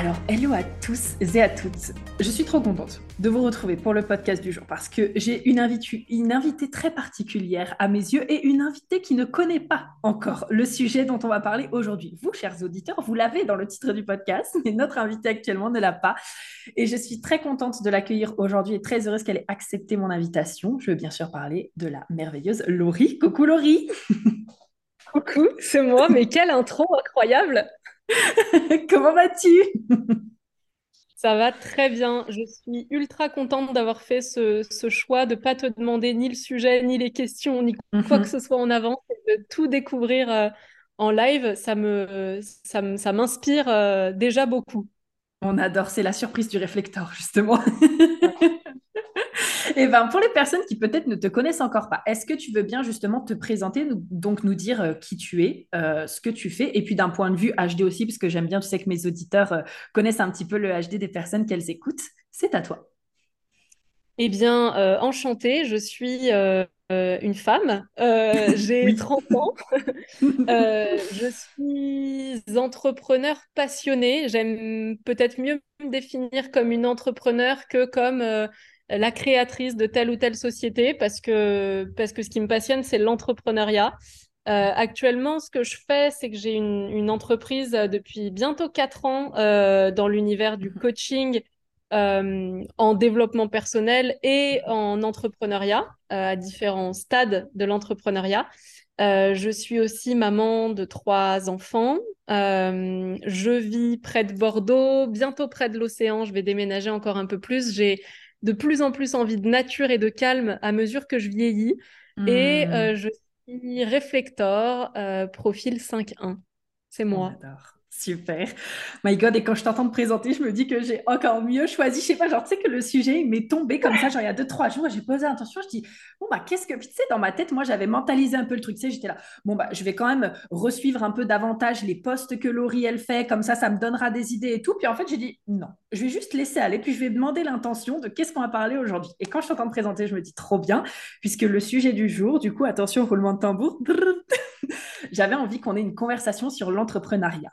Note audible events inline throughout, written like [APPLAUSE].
Alors, hello à tous et à toutes. Je suis trop contente de vous retrouver pour le podcast du jour parce que j'ai une, invitée très particulière à mes yeux et une invitée qui ne connaît pas encore le sujet dont on va parler aujourd'hui. Vous, chers auditeurs, vous l'avez dans le titre du podcast, mais notre invitée actuellement ne l'a pas. Et je suis très contente de l'accueillir aujourd'hui et très heureuse qu'elle ait accepté mon invitation. Je veux bien sûr parler de la merveilleuse Laurie. Coucou Laurie [LAUGHS] Coucou, c'est moi, mais quelle intro incroyable [LAUGHS] Comment vas-tu? Ça va très bien. Je suis ultra contente d'avoir fait ce, choix de ne pas te demander ni le sujet, ni les questions, ni quoi mhm. que ce soit en avance, de tout découvrir euh, en live. Ça me, ça, m'inspire euh, déjà beaucoup. On adore, c'est la surprise du réflecteur, justement. [LAUGHS] Et eh ben pour les personnes qui peut-être ne te connaissent encore pas, est-ce que tu veux bien justement te présenter, donc nous dire euh, qui tu es, euh, ce que tu fais, et puis d'un point de vue HD aussi, parce que j'aime bien, tu sais que mes auditeurs euh, connaissent un petit peu le HD des personnes qu'elles écoutent. C'est à toi. Eh bien, enchantée, je suis une femme, [LAUGHS] j'ai 30 ans, [LAUGHS] je suis entrepreneur passionnée, j'aime peut-être mieux me définir comme une entrepreneur que comme la créatrice de telle ou telle société parce que, parce que ce qui me passionne, c'est l'entrepreneuriat. Euh, actuellement, ce que je fais, c'est que j'ai une, entreprise depuis bientôt quatre ans euh, dans l'univers du mhm. coaching euh, en développement personnel et en entrepreneuriat à différents stades de l'entrepreneuriat. je suis aussi maman de trois enfants. je vis près de Bordeaux, bientôt près de l'océan. Je vais déménager encore un peu plus. J'ai de plus en plus envie de nature et de calme à mesure que je vieillis. Et hmm. euh, je suis réflector, euh, profil 5.1. C'est moi. Super. My God, et quand je t'entends te présenter, je me dis que j'ai encore mieux choisi. Je sais pas, genre, tu sais que le sujet, m'est tombé comme ça, genre, il y a deux, trois jours, j'ai posé attention, je dis, bon, bah, qu'est-ce que. tu sais, dans ma tête, moi, j'avais mentalisé un peu le truc, tu sais, j'étais là, bon, bah, je vais quand même resuivre un peu davantage les posts que Laurie, elle fait, comme ça, ça me donnera des idées et tout. Puis en fait, j'ai dit, non, je vais juste laisser aller, puis je vais demander l'intention de qu'est-ce qu'on va parler aujourd'hui. Et quand je t'entends te présenter, je me dis, trop bien, puisque le sujet du jour, du coup, attention, roulement de tambour, [LAUGHS] j'avais envie qu'on ait une conversation sur l'entrepreneuriat.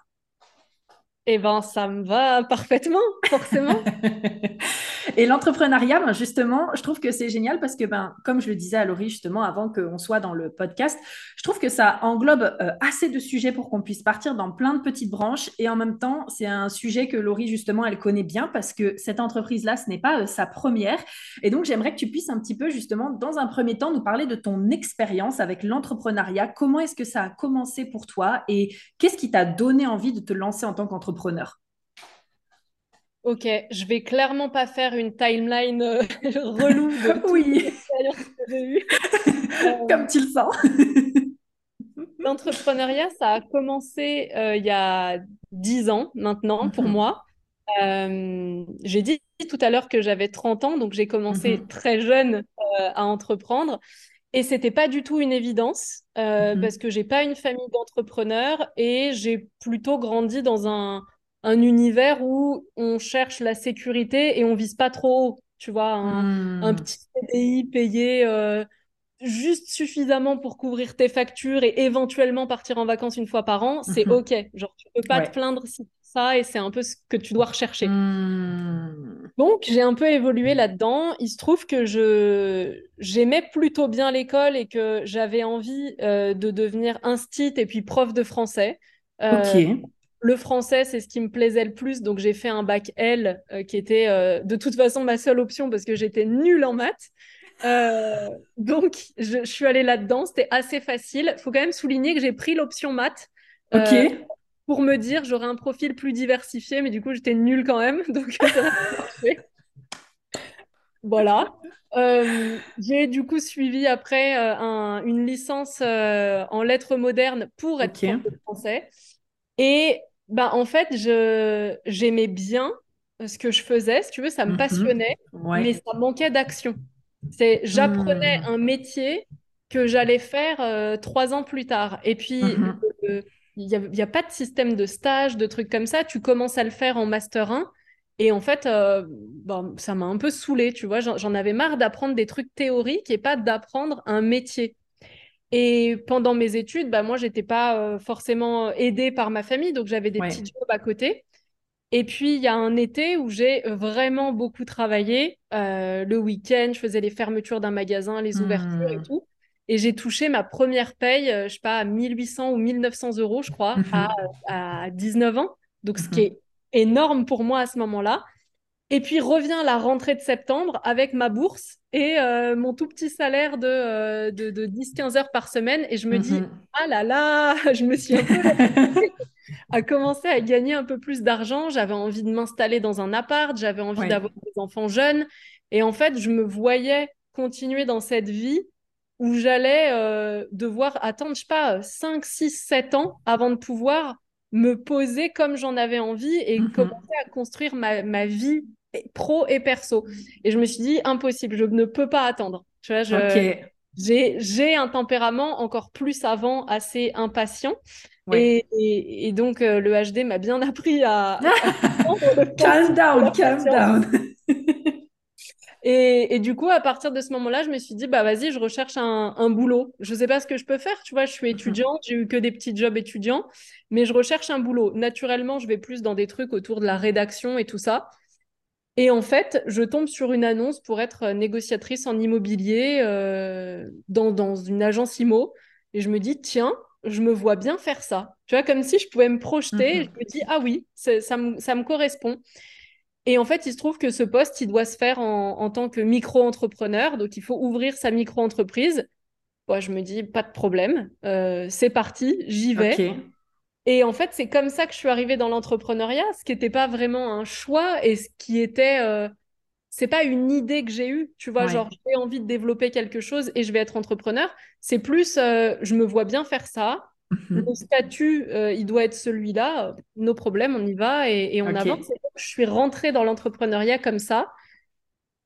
Eh ben, ça me va parfaitement, forcément. [LAUGHS] Et l'entrepreneuriat, ben, justement, je trouve que c'est génial parce que, ben, comme je le disais à Laurie justement avant qu'on soit dans le podcast, je trouve que ça englobe euh, assez de sujets pour qu'on puisse partir dans plein de petites branches. Et en même temps, c'est un sujet que Laurie, justement, elle connaît bien parce que cette entreprise-là, ce n'est pas euh, sa première. Et donc, j'aimerais que tu puisses un petit peu, justement, dans un premier temps, nous parler de ton expérience avec l'entrepreneuriat. Comment est-ce que ça a commencé pour toi et qu'est-ce qui t'a donné envie de te lancer en tant qu'entrepreneur? Ok, je vais clairement pas faire une timeline euh, [LAUGHS] relou de [LAUGHS] oui. Euh, [LAUGHS] Comme tu le sens. L'entrepreneuriat, ça a commencé euh, il y a dix ans maintenant pour mhm. moi. j'ai dit tout à l'heure que j'avais 30 ans, donc j'ai commencé mhm. très jeune à entreprendre. Et c'était pas du tout une évidence mhm. parce que j'ai pas une famille d'entrepreneurs et j'ai plutôt grandi dans un, un univers où on cherche la sécurité et on vise pas trop haut. Tu vois, un, hmm. petit CDI payé euh, juste suffisamment pour couvrir tes factures et éventuellement partir en vacances une fois par an, c'est mhm. OK. Genre, tu peux pas te plaindre si ça et c'est un peu ce que tu dois rechercher. Hmm. Donc, j'ai un peu évolué là-dedans. Il se trouve que je j'aimais plutôt bien l'école et que j'avais envie euh, de devenir instit et puis prof de français. Euh, ok le français, c'est ce qui me plaisait le plus, donc j'ai fait un bac L, euh, qui était euh, de toute façon ma seule option parce que j'étais nulle en maths. Donc je, suis allée là-dedans, c'était assez facile. Il faut quand même souligner que j'ai pris l'option maths. Pour me dire, j'aurais un profil plus diversifié, mais du coup, j'étais nulle quand même. [LAUGHS] Donc, voilà. j'ai du coup suivi après une licence en lettres modernes pour être prof de français. Et bah, en fait, je j'aimais bien ce que je faisais, si tu veux, ça me Mhm. passionnait, mais Ouais. ça manquait d'action. C'est, j'apprenais Hmm. un métier que j'allais faire euh, trois ans plus tard. Et puis, Mhm. le- il n'y a, il y a pas de système de stage, de trucs comme ça. Tu commences à le faire en master 1. Et en fait, euh, bon, ça m'a un peu saoulée, tu vois. J'en avais marre d'apprendre des trucs théoriques et pas d'apprendre un métier. Et pendant mes études, bah, moi, j'étais pas euh, forcément aidée par ma famille, donc j'avais des petits jobs à côté. Et puis, il y a un été où j'ai vraiment beaucoup travaillé. Euh, le week-end, je faisais les fermetures d'un magasin, les ouvertures et Hmm. tout. Et j'ai touché ma première paye, euh, je sais pas, à 1800 ou 1900 euros, je crois, à, Mhm. à 19 ans. Donc, ce qui Mhm. est énorme pour moi à ce moment-là. Et puis revient la rentrée de septembre avec ma bourse et euh, mon tout petit salaire de, euh, de, de 10-15 heures par semaine. Et je me dis, Mhm. ah là là, [LAUGHS] je me suis un peu [LAUGHS] à commencer à gagner un peu plus d'argent. J'avais envie de m'installer dans un appart, j'avais envie Ouais. d'avoir des enfants jeunes. Et en fait, je me voyais continuer dans cette vie où j'allais euh, devoir attendre, je sais pas, 5, 6, 7 ans avant de pouvoir me poser comme j'en avais envie et Mhm. commencer à construire ma, ma vie pro et perso. Et je me suis dit, impossible, je ne peux pas attendre. Tu vois, je, j'ai, j'ai un tempérament encore plus avant assez impatient. Ouais. Et, et, et donc, euh, le HD m'a bien appris à, à [LAUGHS] Calm down, calm down. [LAUGHS] Et, et du coup, à partir de ce moment-là, je me suis dit, bah vas-y, je recherche un, un boulot. Je sais pas ce que je peux faire, tu vois, je suis Mhm. étudiante, j'ai eu que des petits jobs étudiants, mais je recherche un boulot. Naturellement, je vais plus dans des trucs autour de la rédaction et tout ça. Et en fait, je tombe sur une annonce pour être négociatrice en immobilier euh, dans, dans une agence IMO. Et je me dis, tiens, je me vois bien faire ça. Tu vois, comme si je pouvais me projeter. Et je Mhm. me dis, ah oui, ça me, ça me correspond. Et en fait, il se trouve que ce poste, il doit se faire en, en tant que micro-entrepreneur. Donc, il faut ouvrir sa micro-entreprise. Moi, je me dis, pas de problème. Euh, c'est parti, j'y vais. Et en fait, c'est comme ça que je suis arrivée dans l'entrepreneuriat, ce qui n'était pas vraiment un choix et ce qui était, euh, c'est pas une idée que j'ai eue, tu vois, Ouais. genre j'ai envie de développer quelque chose et je vais être entrepreneur. C'est plus, euh, je me vois bien faire ça. Le Mhm. statut, euh, il doit être celui-là. Nos problèmes, on y va et, et on avance. Et donc, je suis rentrée dans l'entrepreneuriat comme ça.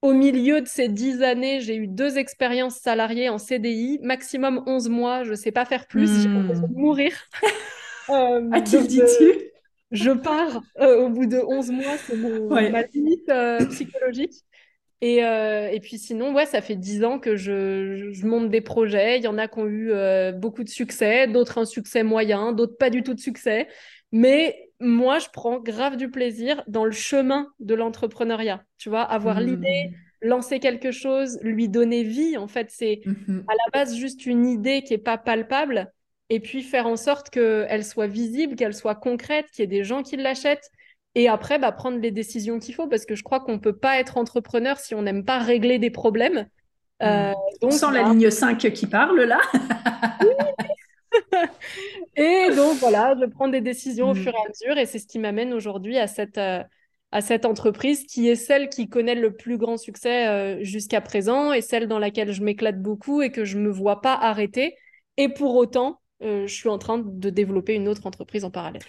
Au milieu de ces dix années, j'ai eu deux expériences salariées en CDI, maximum 11 mois. Je sais pas faire plus. J'ai l'impression de Hmm. mourir. [LAUGHS] Euh, À qui je, dis-tu? je pars euh, au bout de 11 mois, c'est mon, ma limite euh, psychologique. Et, euh, et puis sinon, ouais, ça fait 10 ans que je, je monte des projets. Il y en a qui ont eu euh, beaucoup de succès, d'autres un succès moyen, d'autres pas du tout de succès. Mais moi, je prends grave du plaisir dans le chemin de l'entrepreneuriat. Tu vois, avoir l'idée, Hmm. lancer quelque chose, lui donner vie. En fait, c'est Mhm. à la base juste une idée qui est pas palpable et puis faire en sorte qu'elle soit visible, qu'elle soit concrète, qu'il y ait des gens qui l'achètent. Et après, bah, prendre les décisions qu'il faut, parce que je crois qu'on ne peut pas être entrepreneur si on n'aime pas régler des problèmes. Euh, Hmm. On sent la bah, ligne 5 qui parle là. [LAUGHS] et donc, voilà, je prends des décisions au fur Hmm. et à mesure, et c'est ce qui m'amène aujourd'hui à cette, euh, à cette entreprise qui est celle qui connaît le plus grand succès euh, jusqu'à présent, et celle dans laquelle je m'éclate beaucoup et que je ne me vois pas arrêter. Et pour autant, euh, je suis en train de développer une autre entreprise en parallèle.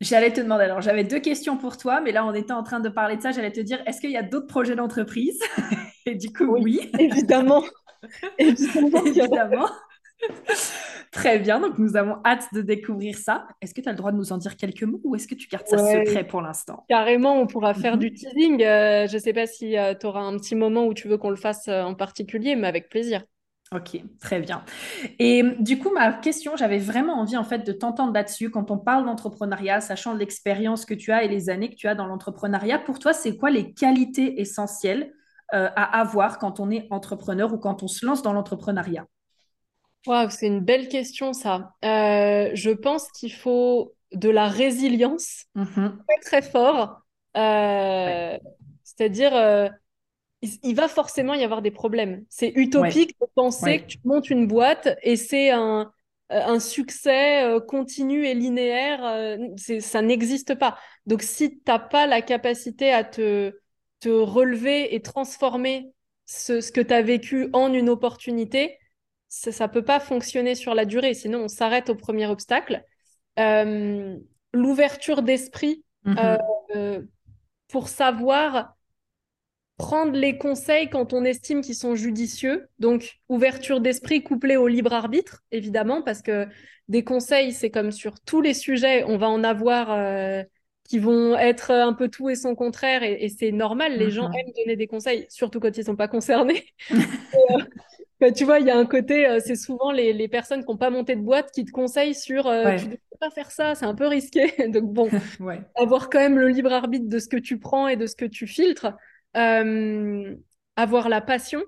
J'allais te demander, alors j'avais deux questions pour toi, mais là on était en train de parler de ça, j'allais te dire, est-ce qu'il y a d'autres projets d'entreprise? [LAUGHS] Et du coup, Oui, oui, évidemment. [LAUGHS] Évidemment. Très bien, donc nous avons hâte de découvrir ça. Est-ce que tu as le droit de nous en dire quelques mots ou est-ce que tu gardes ça Ouais, secret pour l'instant? carrément, on pourra faire du Mhm. teasing. Euh, je ne sais pas si tu auras un petit moment où tu veux qu'on le fasse euh, en particulier, mais avec plaisir. Ok, très bien. Et du coup, ma question, j'avais vraiment envie en fait de t'entendre là-dessus. Quand on parle d'entrepreneuriat, sachant l'expérience que tu as et les années que tu as dans l'entrepreneuriat, pour toi, c'est quoi les qualités essentielles euh, à avoir quand on est entrepreneur ou quand on se lance dans l'entrepreneuriat? Waouh, c'est une belle question, ça. Euh, je pense qu'il faut de la résilience Mhm. très, très fort. Ouais, Euh, c'est-à-dire, il, va forcément y avoir des problèmes. C'est ouais, utopique de penser que tu montes une boîte et c'est un, euh, un succès euh, continu et linéaire. euh, ça n'existe pas. Donc, si tu n'as pas la capacité à te, te relever et transformer ce, ce que tu as vécu en une opportunité, ça ne peut pas fonctionner sur la durée. Sinon, on s'arrête au premier obstacle. Euh, l'ouverture d'esprit mm-hmm. pour savoir prendre les conseils quand on estime qu'ils sont judicieux. Donc, ouverture d'esprit couplée au libre arbitre, évidemment, parce que des conseils, c'est comme sur tous les sujets, on va en avoir euh, qui vont être un peu tout et son contraire, et, c'est normal, les gens mhm. aiment donner des conseils, surtout quand ils ne sont pas concernés. [LAUGHS] Euh, bah, tu vois, il y a un côté, euh, c'est souvent les, personnes qui n'ont pas monté de boîte qui te conseillent sur tu ne peux pas faire ça, c'est un peu risqué. [LAUGHS] Donc bon, [LAUGHS] avoir quand même le libre arbitre de ce que tu prends et de ce que tu filtres. Euh, avoir la passion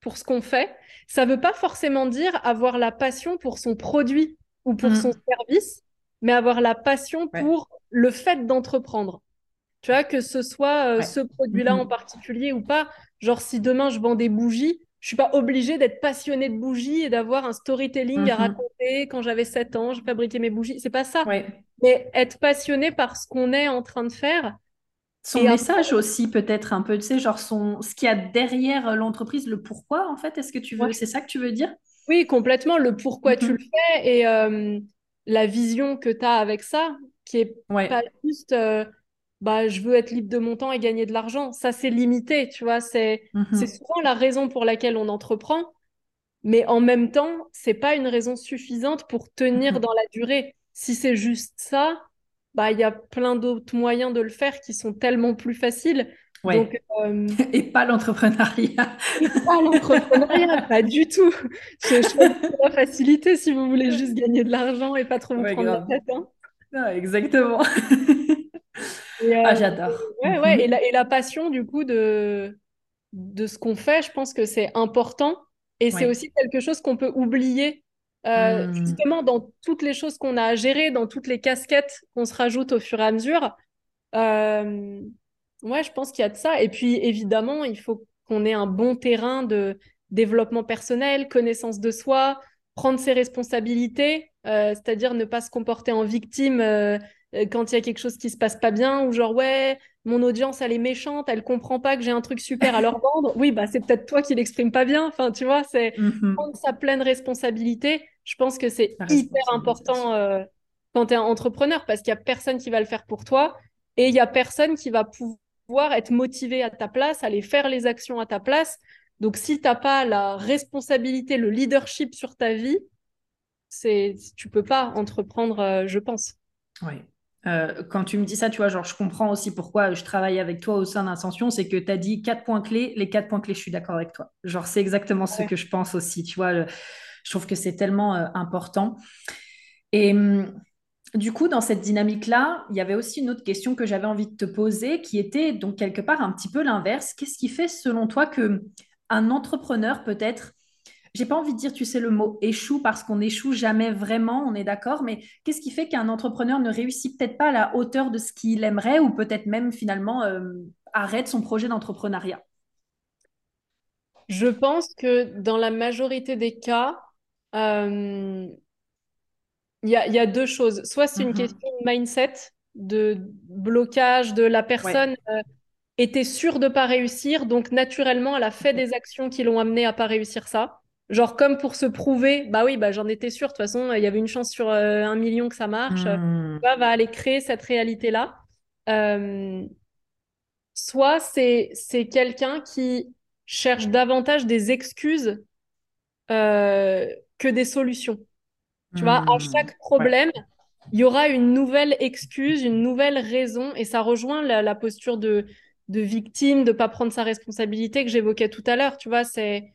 pour ce qu'on fait. Ça ne veut pas forcément dire avoir la passion pour son produit ou pour son mm. service, mais avoir la passion pour le fait d'entreprendre. Tu vois, que ce soit euh, ce produit-là en mm-hmm. particulier ou pas. Genre, si demain je vends des bougies, je suis pas obligée d'être passionnée de bougies et d'avoir un storytelling à mm-hmm. raconter. Quand j'avais 7 ans, j'ai fabriqué mes bougies. C'est pas ça. Mais être passionné par ce qu'on est en train de faire, son message aussi, peut-être un peu, tu sais, genre son, ce qu'il y a derrière l'entreprise, le pourquoi, en fait, est-ce que tu veux, c'est ça que tu veux dire? Oui, complètement, le pourquoi tu mhm. le fais et euh, la vision que tu as avec ça, qui est pas juste, euh, bah, je veux être libre de mon temps et gagner de l'argent. Ça, c'est limité, tu vois, c'est mhm. c'est souvent la raison pour laquelle on entreprend, mais en même temps, c'est pas une raison suffisante pour tenir mhm. dans la durée. Si c'est juste ça, bah, il y a plein d'autres moyens de le faire qui sont tellement plus faciles. Donc, euh, [LAUGHS] Et pas l'entrepreneuriat. pas l'entrepreneuriat, [LAUGHS] pas du tout. Je, je la facilité si vous voulez juste gagner de l'argent et pas trop vous prendre la tête. Hein. exactement. Euh, ah, j'adore. Ouais, ouais. Et la, et la, passion, du coup, de, de ce qu'on fait, je pense que c'est important. Et c'est aussi quelque chose qu'on peut oublier euh, hmm. Justement, dans toutes les choses qu'on a à gérer, dans toutes les casquettes qu'on se rajoute au fur et à mesure, euh, ouais, je pense qu'il y a de ça. Et puis, évidemment, il faut qu'on ait un bon terrain de développement personnel, connaissance de soi, prendre ses responsabilités, euh, c'est-à-dire ne pas se comporter en victime quand il y a quelque chose qui se passe pas bien, ou genre, ouais, mon audience, elle est méchante, elle comprend pas que j'ai un truc super à leur [LAUGHS] vendre. Oui, bah, c'est peut-être toi qui l'exprime pas bien. Enfin, tu vois, c'est mm-hmm. prendre sa pleine responsabilité je pense que c'est hyper important euh, quand tu es un entrepreneur parce qu'il n'y a personne qui va le faire pour toi et il n'y a personne qui va pouvoir être motivé à ta place, aller faire les actions à ta place. Donc, si tu n'as pas la responsabilité, le leadership sur ta vie, c'est tu peux pas entreprendre, euh, je pense. Oui. Euh, quand tu me dis ça, tu vois, genre, je comprends aussi pourquoi je travaille avec toi au sein d'Ascension, c'est que tu as dit quatre points clés. Les quatre points clés, je suis d'accord avec toi. Genre, c'est exactement ce que je pense aussi. Tu vois, je trouve que c'est tellement euh, important. Et hum, du coup, dans cette dynamique-là, il y avait aussi une autre question que j'avais envie de te poser, qui était donc quelque part un petit peu l'inverse. Qu'est-ce qui fait, selon toi, que un entrepreneur peut-être j'ai pas envie de dire, tu sais, le mot échoue parce qu'on échoue jamais vraiment, on est d'accord, mais qu'est-ce qui fait qu'un entrepreneur ne réussit peut-être pas à la hauteur de ce qu'il aimerait ou peut-être même finalement euh, arrête son projet d'entrepreneuriat? Je pense que dans la majorité des cas, euh, il y, a, deux choses. Soit c'est une mhm. question de mindset, de blocage de la personne euh, était sûre de pas réussir, donc naturellement elle a fait des actions qui l'ont amené à pas réussir ça. Genre comme pour se prouver, bah oui, bah j'en étais sûre. De toute façon, il y avait une chance sur euh, un million que ça marche. Hmm. va aller créer cette réalité-là. soit c'est c'est quelqu'un qui cherche davantage des excuses que des solutions. Tu vois, à hmm. chaque problème, il y aura une nouvelle excuse, une nouvelle raison, et ça rejoint la, posture de, de victime, de pas prendre sa responsabilité que j'évoquais tout à l'heure. Tu vois, c'est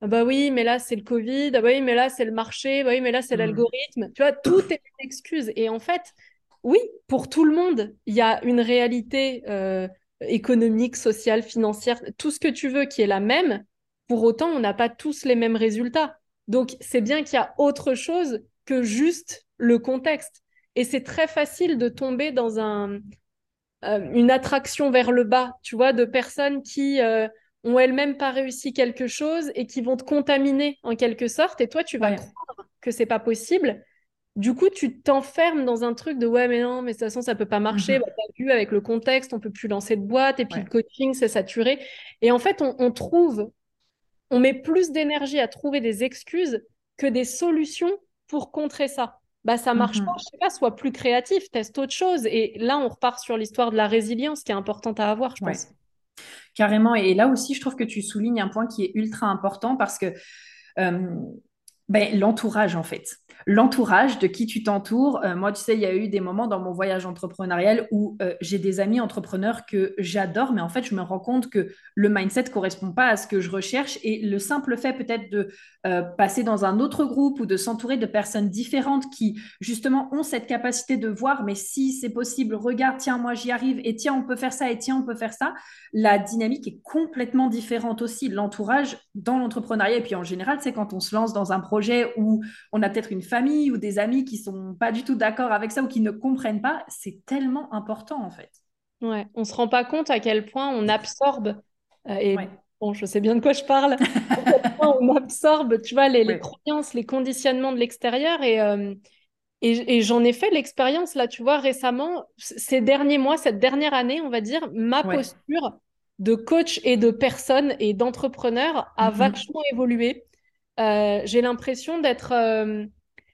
ah bah oui, mais là c'est le Covid, ah bah oui, mais là c'est le marché, bah oui, mais là c'est hmm. l'algorithme. Tu vois, tout est une excuse. Et en fait, oui, pour tout le monde, il y a une réalité euh, économique, sociale, financière, tout ce que tu veux qui est la même. Pour autant, on n'a pas tous les mêmes résultats. Donc, c'est bien qu'il y a autre chose que juste le contexte. Et c'est très facile de tomber dans un, euh, une attraction vers le bas, tu vois, de personnes qui euh, ont elles-mêmes pas réussi quelque chose et qui vont te contaminer en quelque sorte. Et toi, tu vas croire que c'est pas possible. Du coup, tu t'enfermes dans un truc de ouais, mais non, mais de toute façon, ça peut pas marcher. Mm vu, avec le contexte, on peut plus lancer de boîte et puis le coaching, c'est saturé. Et en fait, on trouve on met plus d'énergie à trouver des excuses que des solutions pour contrer ça. bah ça marche pas, mhm. je sais pas, sois plus créatif, teste autre chose. Et là, on repart sur l'histoire de la résilience qui est importante à avoir, je pense. Carrément. Et là aussi, je trouve que tu soulignes un point qui est ultra important parce que euh, ben, l'entourage, en fait l'entourage, de qui tu t'entoures. Euh, moi, tu sais, il y a eu des moments dans mon voyage entrepreneurial où euh, j'ai des amis entrepreneurs que j'adore, mais en fait, je me rends compte que le mindset correspond pas à ce que je recherche. Et le simple fait peut-être de euh, passer dans un autre groupe ou de s'entourer de personnes différentes qui, justement, ont cette capacité de voir, mais si c'est possible, regarde, tiens, moi, j'y arrive, et tiens, on peut faire ça, et tiens, on peut faire ça. La dynamique est complètement différente aussi. L'entourage dans l'entrepreneuriat, et puis en général, c'est quand on se lance dans un projet où on a peut-être une famille ou des amis qui sont pas du tout d'accord avec ça ou qui ne comprennent pas, c'est tellement important en fait. Ouais, on se rend pas compte à quel point on absorbe euh, et bon, je sais bien de quoi je parle. [LAUGHS] on absorbe, tu vois, les, croyances, les conditionnements de l'extérieur et euh, et, j'en ai fait l'expérience là, tu vois, récemment, ces derniers mois, cette dernière année, on va dire, ma posture de coach et de personne et d'entrepreneur a mm-hmm. vachement évolué. Euh, j'ai l'impression d'être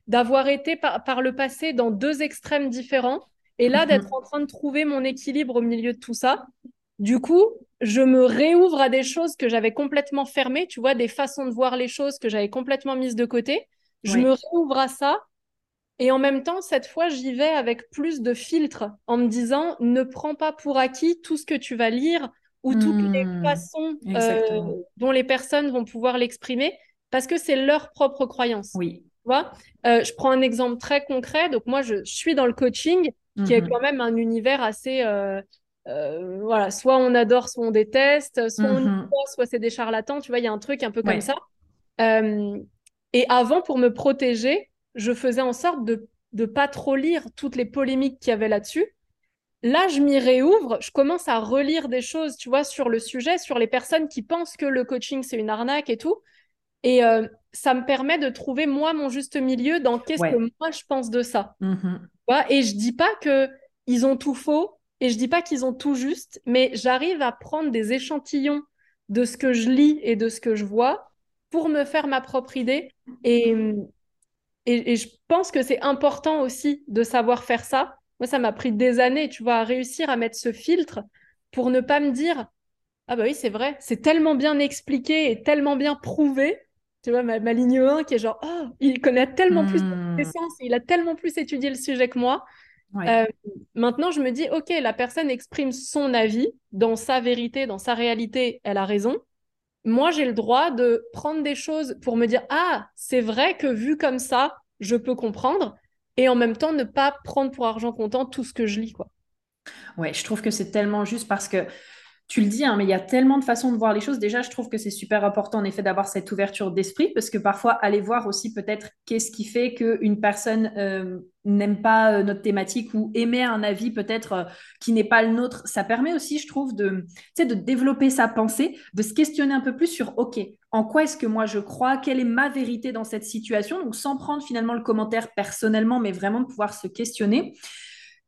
d'avoir été par, le passé dans deux extrêmes différents et là d'être mhm. en train de trouver mon équilibre au milieu de tout ça. Du coup, je me réouvre à des choses que j'avais complètement fermées, tu vois, des façons de voir les choses que j'avais complètement mises de côté. Je me réouvre à ça et en même temps, cette fois, j'y vais avec plus de filtres en me disant ne prends pas pour acquis tout ce que tu vas lire ou toutes les hmm. façons euh, dont les personnes vont pouvoir l'exprimer parce que c'est leur propre croyance. Oui. Euh, je prends un exemple très concret. Donc, moi, je, suis dans le coaching, qui est mhm. quand même un univers assez. Euh, euh, voilà, soit on adore, soit on déteste, soit on mhm. soit c'est des charlatans. Tu vois, il y a un truc un peu comme ça. et avant, pour me protéger, je faisais en sorte de ne pas trop lire toutes les polémiques qu'il y avait là-dessus. Là, je m'y réouvre, je commence à relire des choses, tu vois, sur le sujet, sur les personnes qui pensent que le coaching, c'est une arnaque et tout. Et euh, ça me permet de trouver moi mon juste milieu dans qu'est-ce que moi je pense de ça. Mm-hmm. Et je dis pas que ils ont tout faux et je dis pas qu'ils ont tout juste, mais j'arrive à prendre des échantillons de ce que je lis et de ce que je vois pour me faire ma propre idée. Et, et, je pense que c'est important aussi de savoir faire ça. Moi, ça m'a pris des années, tu vois, à réussir à mettre ce filtre pour ne pas me dire ah bah oui, c'est vrai, c'est tellement bien expliqué et tellement bien prouvé tu vois, ma, ligne 1 qui est genre, oh, il connaît tellement plus de hmm. connaissances, il a tellement plus étudié le sujet que moi. Euh, maintenant, je me dis, OK, la personne exprime son avis dans sa vérité, dans sa réalité, elle a raison. Moi, j'ai le droit de prendre des choses pour me dire, ah, c'est vrai que vu comme ça, je peux comprendre. Et en même temps, ne pas prendre pour argent comptant tout ce que je lis, quoi. Ouais, je trouve que c'est tellement juste parce que tu le dis, hein, mais il y a tellement de façons de voir les choses. Déjà, je trouve que c'est super important, en effet, d'avoir cette ouverture d'esprit, parce que parfois, aller voir aussi peut-être qu'est-ce qui fait qu'une personne euh, n'aime pas euh, notre thématique ou émet un avis peut-être euh, qui n'est pas le nôtre, ça permet aussi, je trouve, de, de développer sa pensée, de se questionner un peu plus sur, OK, en quoi est-ce que moi je crois, quelle est ma vérité dans cette situation, donc sans prendre finalement le commentaire personnellement, mais vraiment de pouvoir se questionner.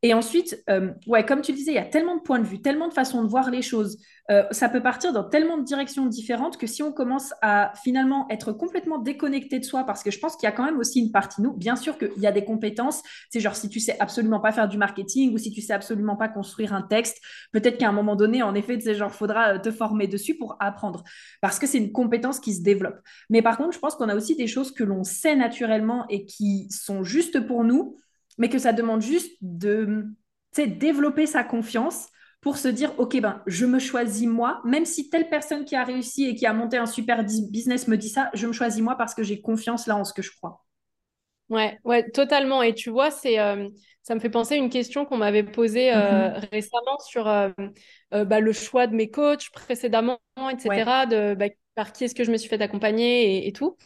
Et ensuite, euh, ouais, comme tu disais, il y a tellement de points de vue, tellement de façons de voir les choses. Euh, ça peut partir dans tellement de directions différentes que si on commence à finalement être complètement déconnecté de soi, parce que je pense qu'il y a quand même aussi une partie nous, bien sûr qu'il y a des compétences. C'est genre si tu sais absolument pas faire du marketing ou si tu sais absolument pas construire un texte, peut-être qu'à un moment donné, en effet, c'est genre faudra euh, te former dessus pour apprendre, parce que c'est une compétence qui se développe. Mais par contre, je pense qu'on a aussi des choses que l'on sait naturellement et qui sont justes pour nous mais que ça demande juste de développer sa confiance pour se dire, OK, ben, je me choisis moi, même si telle personne qui a réussi et qui a monté un super business me dit ça, je me choisis moi parce que j'ai confiance là en ce que je crois. Ouais, ouais, totalement. Et tu vois, c'est, euh, ça me fait penser à une question qu'on m'avait posée euh, mm-hmm. récemment sur euh, bah, le choix de mes coachs précédemment, etc., de bah, par qui est-ce que je me suis fait accompagner et tout.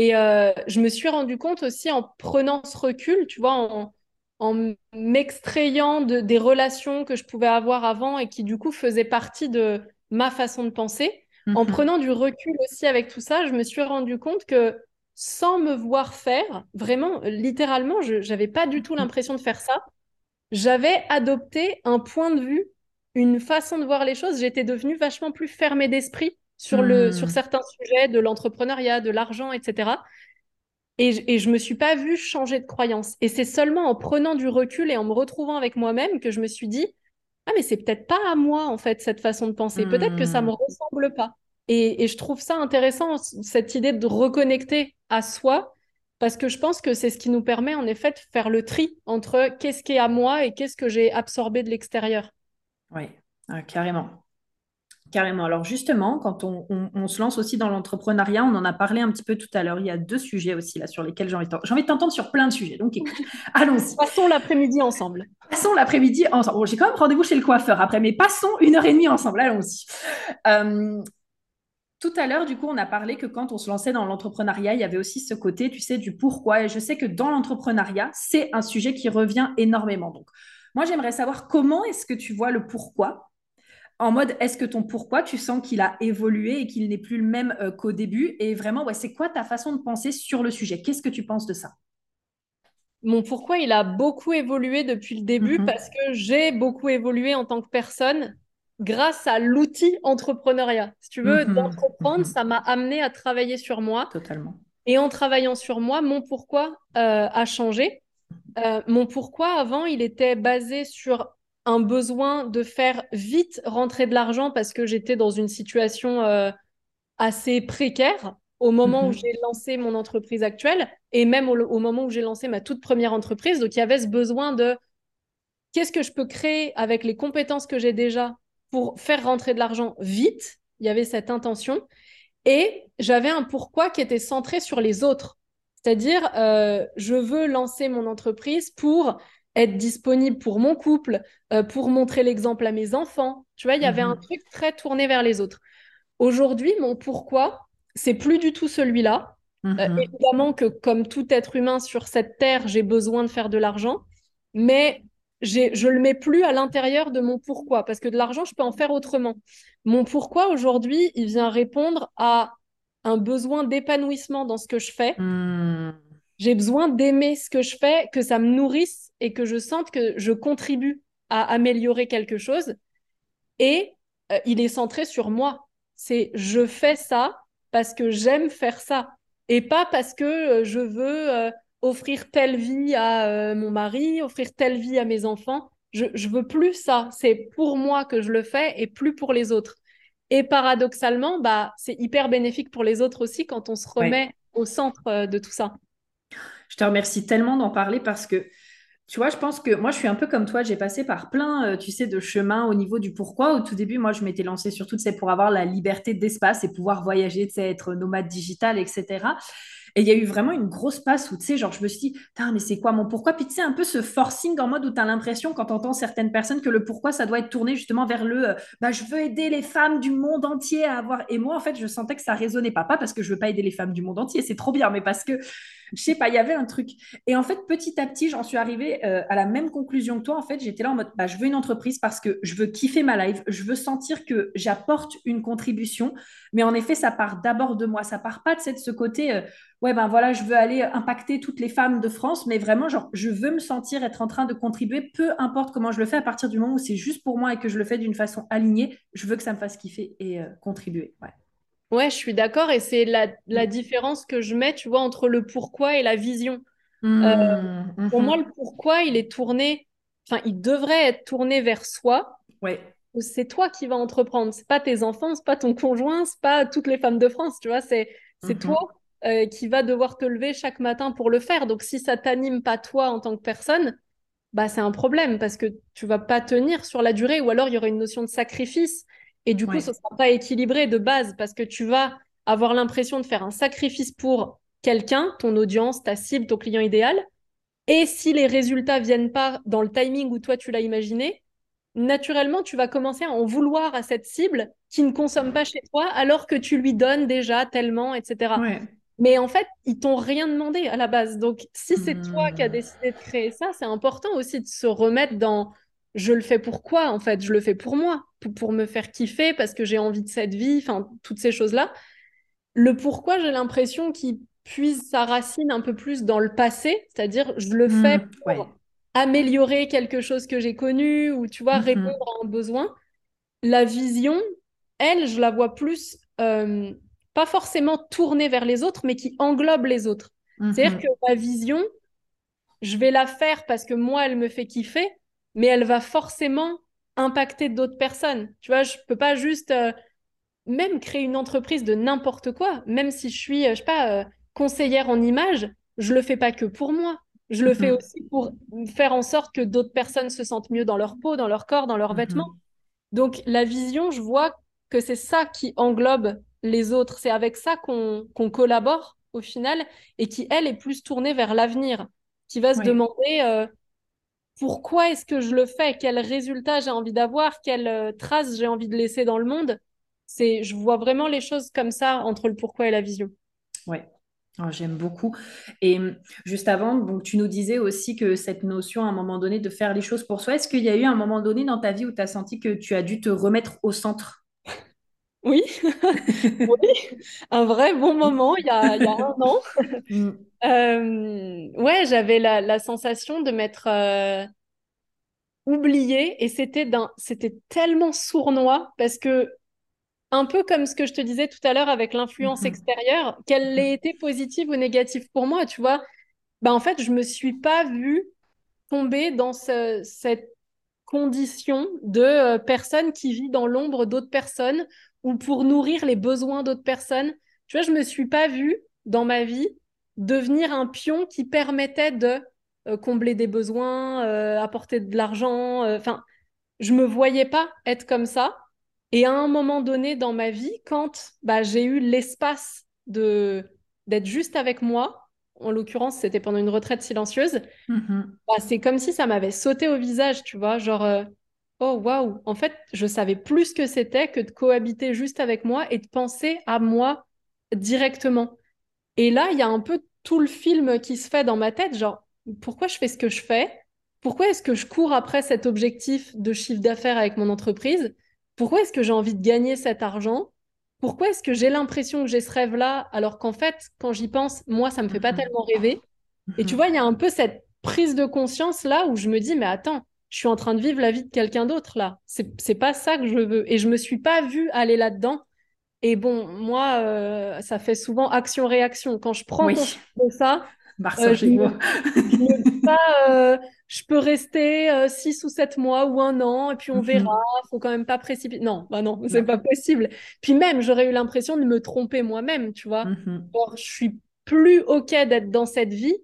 Et euh, je me suis rendu compte aussi en prenant ce recul, tu vois, en, en m'extrayant de, des relations que je pouvais avoir avant et qui du coup faisaient partie de ma façon de penser. En mhm. prenant du recul aussi avec tout ça, je me suis rendu compte que sans me voir faire, vraiment, littéralement, je n'avais pas du tout l'impression de faire ça. J'avais adopté un point de vue, une façon de voir les choses. J'étais devenue vachement plus fermée d'esprit sur, le, sur hmm. certains sujets de l'entrepreneuriat, de l'argent, etc. Et, et je me suis pas vue changer de croyance. Et c'est seulement en prenant du recul et en me retrouvant avec moi-même que je me suis dit, ah mais c'est peut-être pas à moi en fait cette façon de penser. Peut-être que ça me hmm. ressemble pas. Et, et, je trouve ça intéressant cette idée de reconnecter à soi parce que je pense que c'est ce qui nous permet en effet de faire le tri entre qu'est-ce qui est à moi et qu'est-ce que j'ai absorbé de l'extérieur. Oui, carrément. Carrément. Alors justement, quand on, se lance aussi dans l'entrepreneuriat, on en a parlé un petit peu tout à l'heure. Il y a deux sujets aussi là sur lesquels j'ai envie de t'entendre sur plein de sujets. Donc écoute, [LAUGHS] allons-y. Passons l'après-midi ensemble. Passons l'après-midi ensemble. j'ai quand même rendez-vous chez le coiffeur après, mais passons une heure et demie ensemble. Allons-y. Euh, tout à l'heure, du coup, on a parlé que quand on se lançait dans l'entrepreneuriat, il y avait aussi ce côté, tu sais, du pourquoi. Et je sais que dans l'entrepreneuriat, c'est un sujet qui revient énormément. Donc, moi, j'aimerais savoir comment est-ce que tu vois le pourquoi en mode, est-ce que ton pourquoi, tu sens qu'il a évolué et qu'il n'est plus le même euh, qu'au début? Et vraiment, ouais, c'est quoi ta façon de penser sur le sujet? Qu'est-ce que tu penses de ça? Mon pourquoi, il a beaucoup évolué depuis le début mhm. parce que j'ai beaucoup évolué en tant que personne grâce à l'outil entrepreneuriat. Si tu veux, d'entreprendre, mhm. ça m'a amené à travailler sur moi. Totalement. Et en travaillant sur moi, mon pourquoi euh, a changé. Euh, mon pourquoi avant, il était basé sur un besoin de faire vite rentrer de l'argent parce que j'étais dans une situation euh, assez précaire au moment où mhm. j'ai lancé mon entreprise actuelle et même au, moment où j'ai lancé ma toute première entreprise. Donc, il y avait ce besoin de qu'est-ce que je peux créer avec les compétences que j'ai déjà pour faire rentrer de l'argent vite. Il y avait cette intention. Et j'avais un pourquoi qui était centré sur les autres. C'est-à-dire, euh, je veux lancer mon entreprise pour être disponible pour mon couple, euh, pour montrer l'exemple à mes enfants. Tu vois, il y avait un mhm. truc très tourné vers les autres. Aujourd'hui, mon pourquoi, c'est plus du tout celui-là. Euh, mhm. évidemment que comme tout être humain sur cette terre, j'ai besoin de faire de l'argent, mais je le mets plus à l'intérieur de mon pourquoi, parce que de l'argent, je peux en faire autrement. Mon pourquoi aujourd'hui, il vient répondre à un besoin d'épanouissement dans ce que je fais. Hmm. J'ai besoin d'aimer ce que je fais, que ça me nourrisse et que je sente que je contribue à améliorer quelque chose. Et euh, il est centré sur moi. C'est je fais ça parce que j'aime faire ça et pas parce que euh, je veux euh, offrir telle vie à mon mari, offrir telle vie à mes enfants. Je, je veux plus ça. C'est pour moi que je le fais et plus pour les autres. Et paradoxalement, bah, c'est hyper bénéfique pour les autres aussi quand on se remet au centre de tout ça. Je te remercie tellement d'en parler parce que tu vois, je pense que moi, je suis un peu comme toi. J'ai passé par plein, euh, tu sais, de chemins au niveau du pourquoi. Au tout début, moi, je m'étais lancée surtout, tu sais, pour avoir la liberté d'espace et pouvoir voyager, tu sais, être nomade digital, etc. Et il y a eu vraiment une grosse passe où, tu sais, genre, je me suis dit, mais c'est quoi mon pourquoi? Puis, tu sais, un peu ce forcing en mode où tu as l'impression, quand tu entends certaines personnes, que le pourquoi, ça doit être tourné justement vers le, euh, bah, je veux aider les femmes du monde entier à avoir. Et moi, en fait, je sentais que ça résonnait pas. Pas parce que je veux pas aider les femmes du monde entier, c'est trop bien, mais parce que je sais pas, il y avait un truc. Et en fait, petit à petit, j'en suis arrivée euh, à la même conclusion que toi. En fait, j'étais là en mode, bah, je veux une entreprise parce que je veux kiffer ma life, je veux sentir que j'apporte une contribution. Mais en effet, ça part d'abord de moi. Ça part pas de ce côté, euh, ouais, ben voilà, je veux aller impacter toutes les femmes de France, mais vraiment, je veux me sentir être en train de contribuer, peu importe comment je le fais, à partir du moment où c'est juste pour moi et que je le fais d'une façon alignée, je veux que ça me fasse kiffer et euh, contribuer. Ouais, je suis d'accord. Et c'est la, la, différence que je mets, tu vois, entre le pourquoi et la vision. Mmh, euh, pour moi, mmh. le pourquoi, il est tourné, enfin, il devrait être tourné vers soi. Ouais. C'est toi qui vas entreprendre. C'est pas tes enfants, c'est pas ton conjoint, c'est pas toutes les femmes de France, tu vois. C'est c'est mmh toi euh, qui va devoir te lever chaque matin pour le faire. Donc, si ça t'anime pas toi en tant que personne, bah c'est un problème parce que tu vas pas tenir sur la durée ou alors il y aura une notion de sacrifice et du coup, ce ne sera pas équilibré de base parce que tu vas avoir l'impression de faire un sacrifice pour quelqu'un, ton audience, ta cible, ton client idéal. Et si les résultats viennent pas dans le timing où toi tu l'as imaginé, naturellement, tu vas commencer à en vouloir à cette cible qui ne consomme pas chez toi alors que tu lui donnes déjà tellement, etc. Mais en fait, ils t'ont rien demandé à la base. Donc, si c'est toi qui as hmm. décidé de créer ça, c'est important aussi de se remettre dans je le fais pour quoi en fait? Je le fais pour moi, pour, me faire kiffer, parce que j'ai envie de cette vie, enfin, toutes ces choses-là. Le pourquoi, j'ai l'impression qu'il puise sa racine un peu plus dans le passé, c'est-à-dire je le fais mmh, pour améliorer quelque chose que j'ai connu ou tu vois, mmh répondre à un besoin. La vision, elle, je la vois plus, euh, pas forcément tournée vers les autres, mais qui englobe les autres. C'est-à-dire que ma vision, je vais la faire parce que moi, elle me fait kiffer, mais elle va forcément impacter d'autres personnes. Tu vois, je peux pas juste euh, même créer une entreprise de n'importe quoi, même si je suis, euh, je sais pas, euh, conseillère en image, je le fais pas que pour moi. Je le fais mhm. aussi pour faire en sorte que d'autres personnes se sentent mieux dans leur peau, dans leur corps, dans leurs mhm. vêtements. Donc la vision, je vois que c'est ça qui englobe les autres. C'est avec ça qu'on collabore au final et qui, elle, est plus tournée vers l'avenir, qui va se demander pourquoi est-ce que je le fais? Quel résultat j'ai envie d'avoir? Quelle euh, trace j'ai envie de laisser dans le monde? C'est, Je vois vraiment les choses comme ça entre le pourquoi et la vision. Ouais, oh, J'aime beaucoup. Et hum, juste avant, tu nous disais aussi que cette notion, à un moment donné, de faire les choses pour soi, est-ce qu'il y a eu un moment donné dans ta vie où tu as senti que tu as dû te remettre au centre? Oui, [LAUGHS] oui, un vrai bon moment, il y a, il y a un an. Hum. [LAUGHS] Euh, ouais, j'avais la, sensation de m'être euh, oubliée et c'était d'un, c'était tellement sournois parce que un peu comme ce que je te disais tout à l'heure avec l'influence mm-hmm. extérieure, qu'elle ait été positive ou négative pour moi, tu vois, bah en fait je me suis pas vue tomber dans cette condition de euh, personne qui vit dans l'ombre d'autres personnes ou pour nourrir les besoins d'autres personnes. Tu vois, je me suis pas vue dans ma vie devenir un pion qui permettait de euh, combler des besoins, euh, apporter de l'argent. Euh, enfin, je me voyais pas être comme ça. Et à un moment donné dans ma vie, quand bah, j'ai eu l'espace de d'être juste avec moi, en l'occurrence, c'était pendant une retraite silencieuse, mm-hmm. bah, c'est comme si ça m'avait sauté au visage, tu vois, genre, oh waouh, en fait, je savais plus ce que c'était que de cohabiter juste avec moi et de penser à moi directement. Et là, il y a un peu tout le film qui se fait dans ma tête, genre, pourquoi je fais ce que je fais? Pourquoi est-ce que je cours après cet objectif de chiffre d'affaires avec mon entreprise? Pourquoi est-ce que j'ai envie de gagner cet argent? Pourquoi est-ce que j'ai l'impression que j'ai ce rêve-là alors qu'en fait, quand j'y pense, moi, ça me fait pas mhm. tellement rêver? Et tu mhm. vois, il y a un peu cette prise de conscience là où je me dis, mais attends, je suis en train de vivre la vie de quelqu'un d'autre là. C'est pas ça que je veux. Et je me suis pas vue aller là-dedans et bon, moi, euh, ça fait souvent action-réaction. Quand je prends ça, euh, je, me, dis pas, euh, je peux rester six ou sept mois ou un an, et puis on verra. verra. Faut quand même pas précipiter. Non, bah non, c'est pas possible. Puis même, j'aurais eu l'impression de me tromper moi-même, tu vois. Mm je suis plus ok d'être dans cette vie.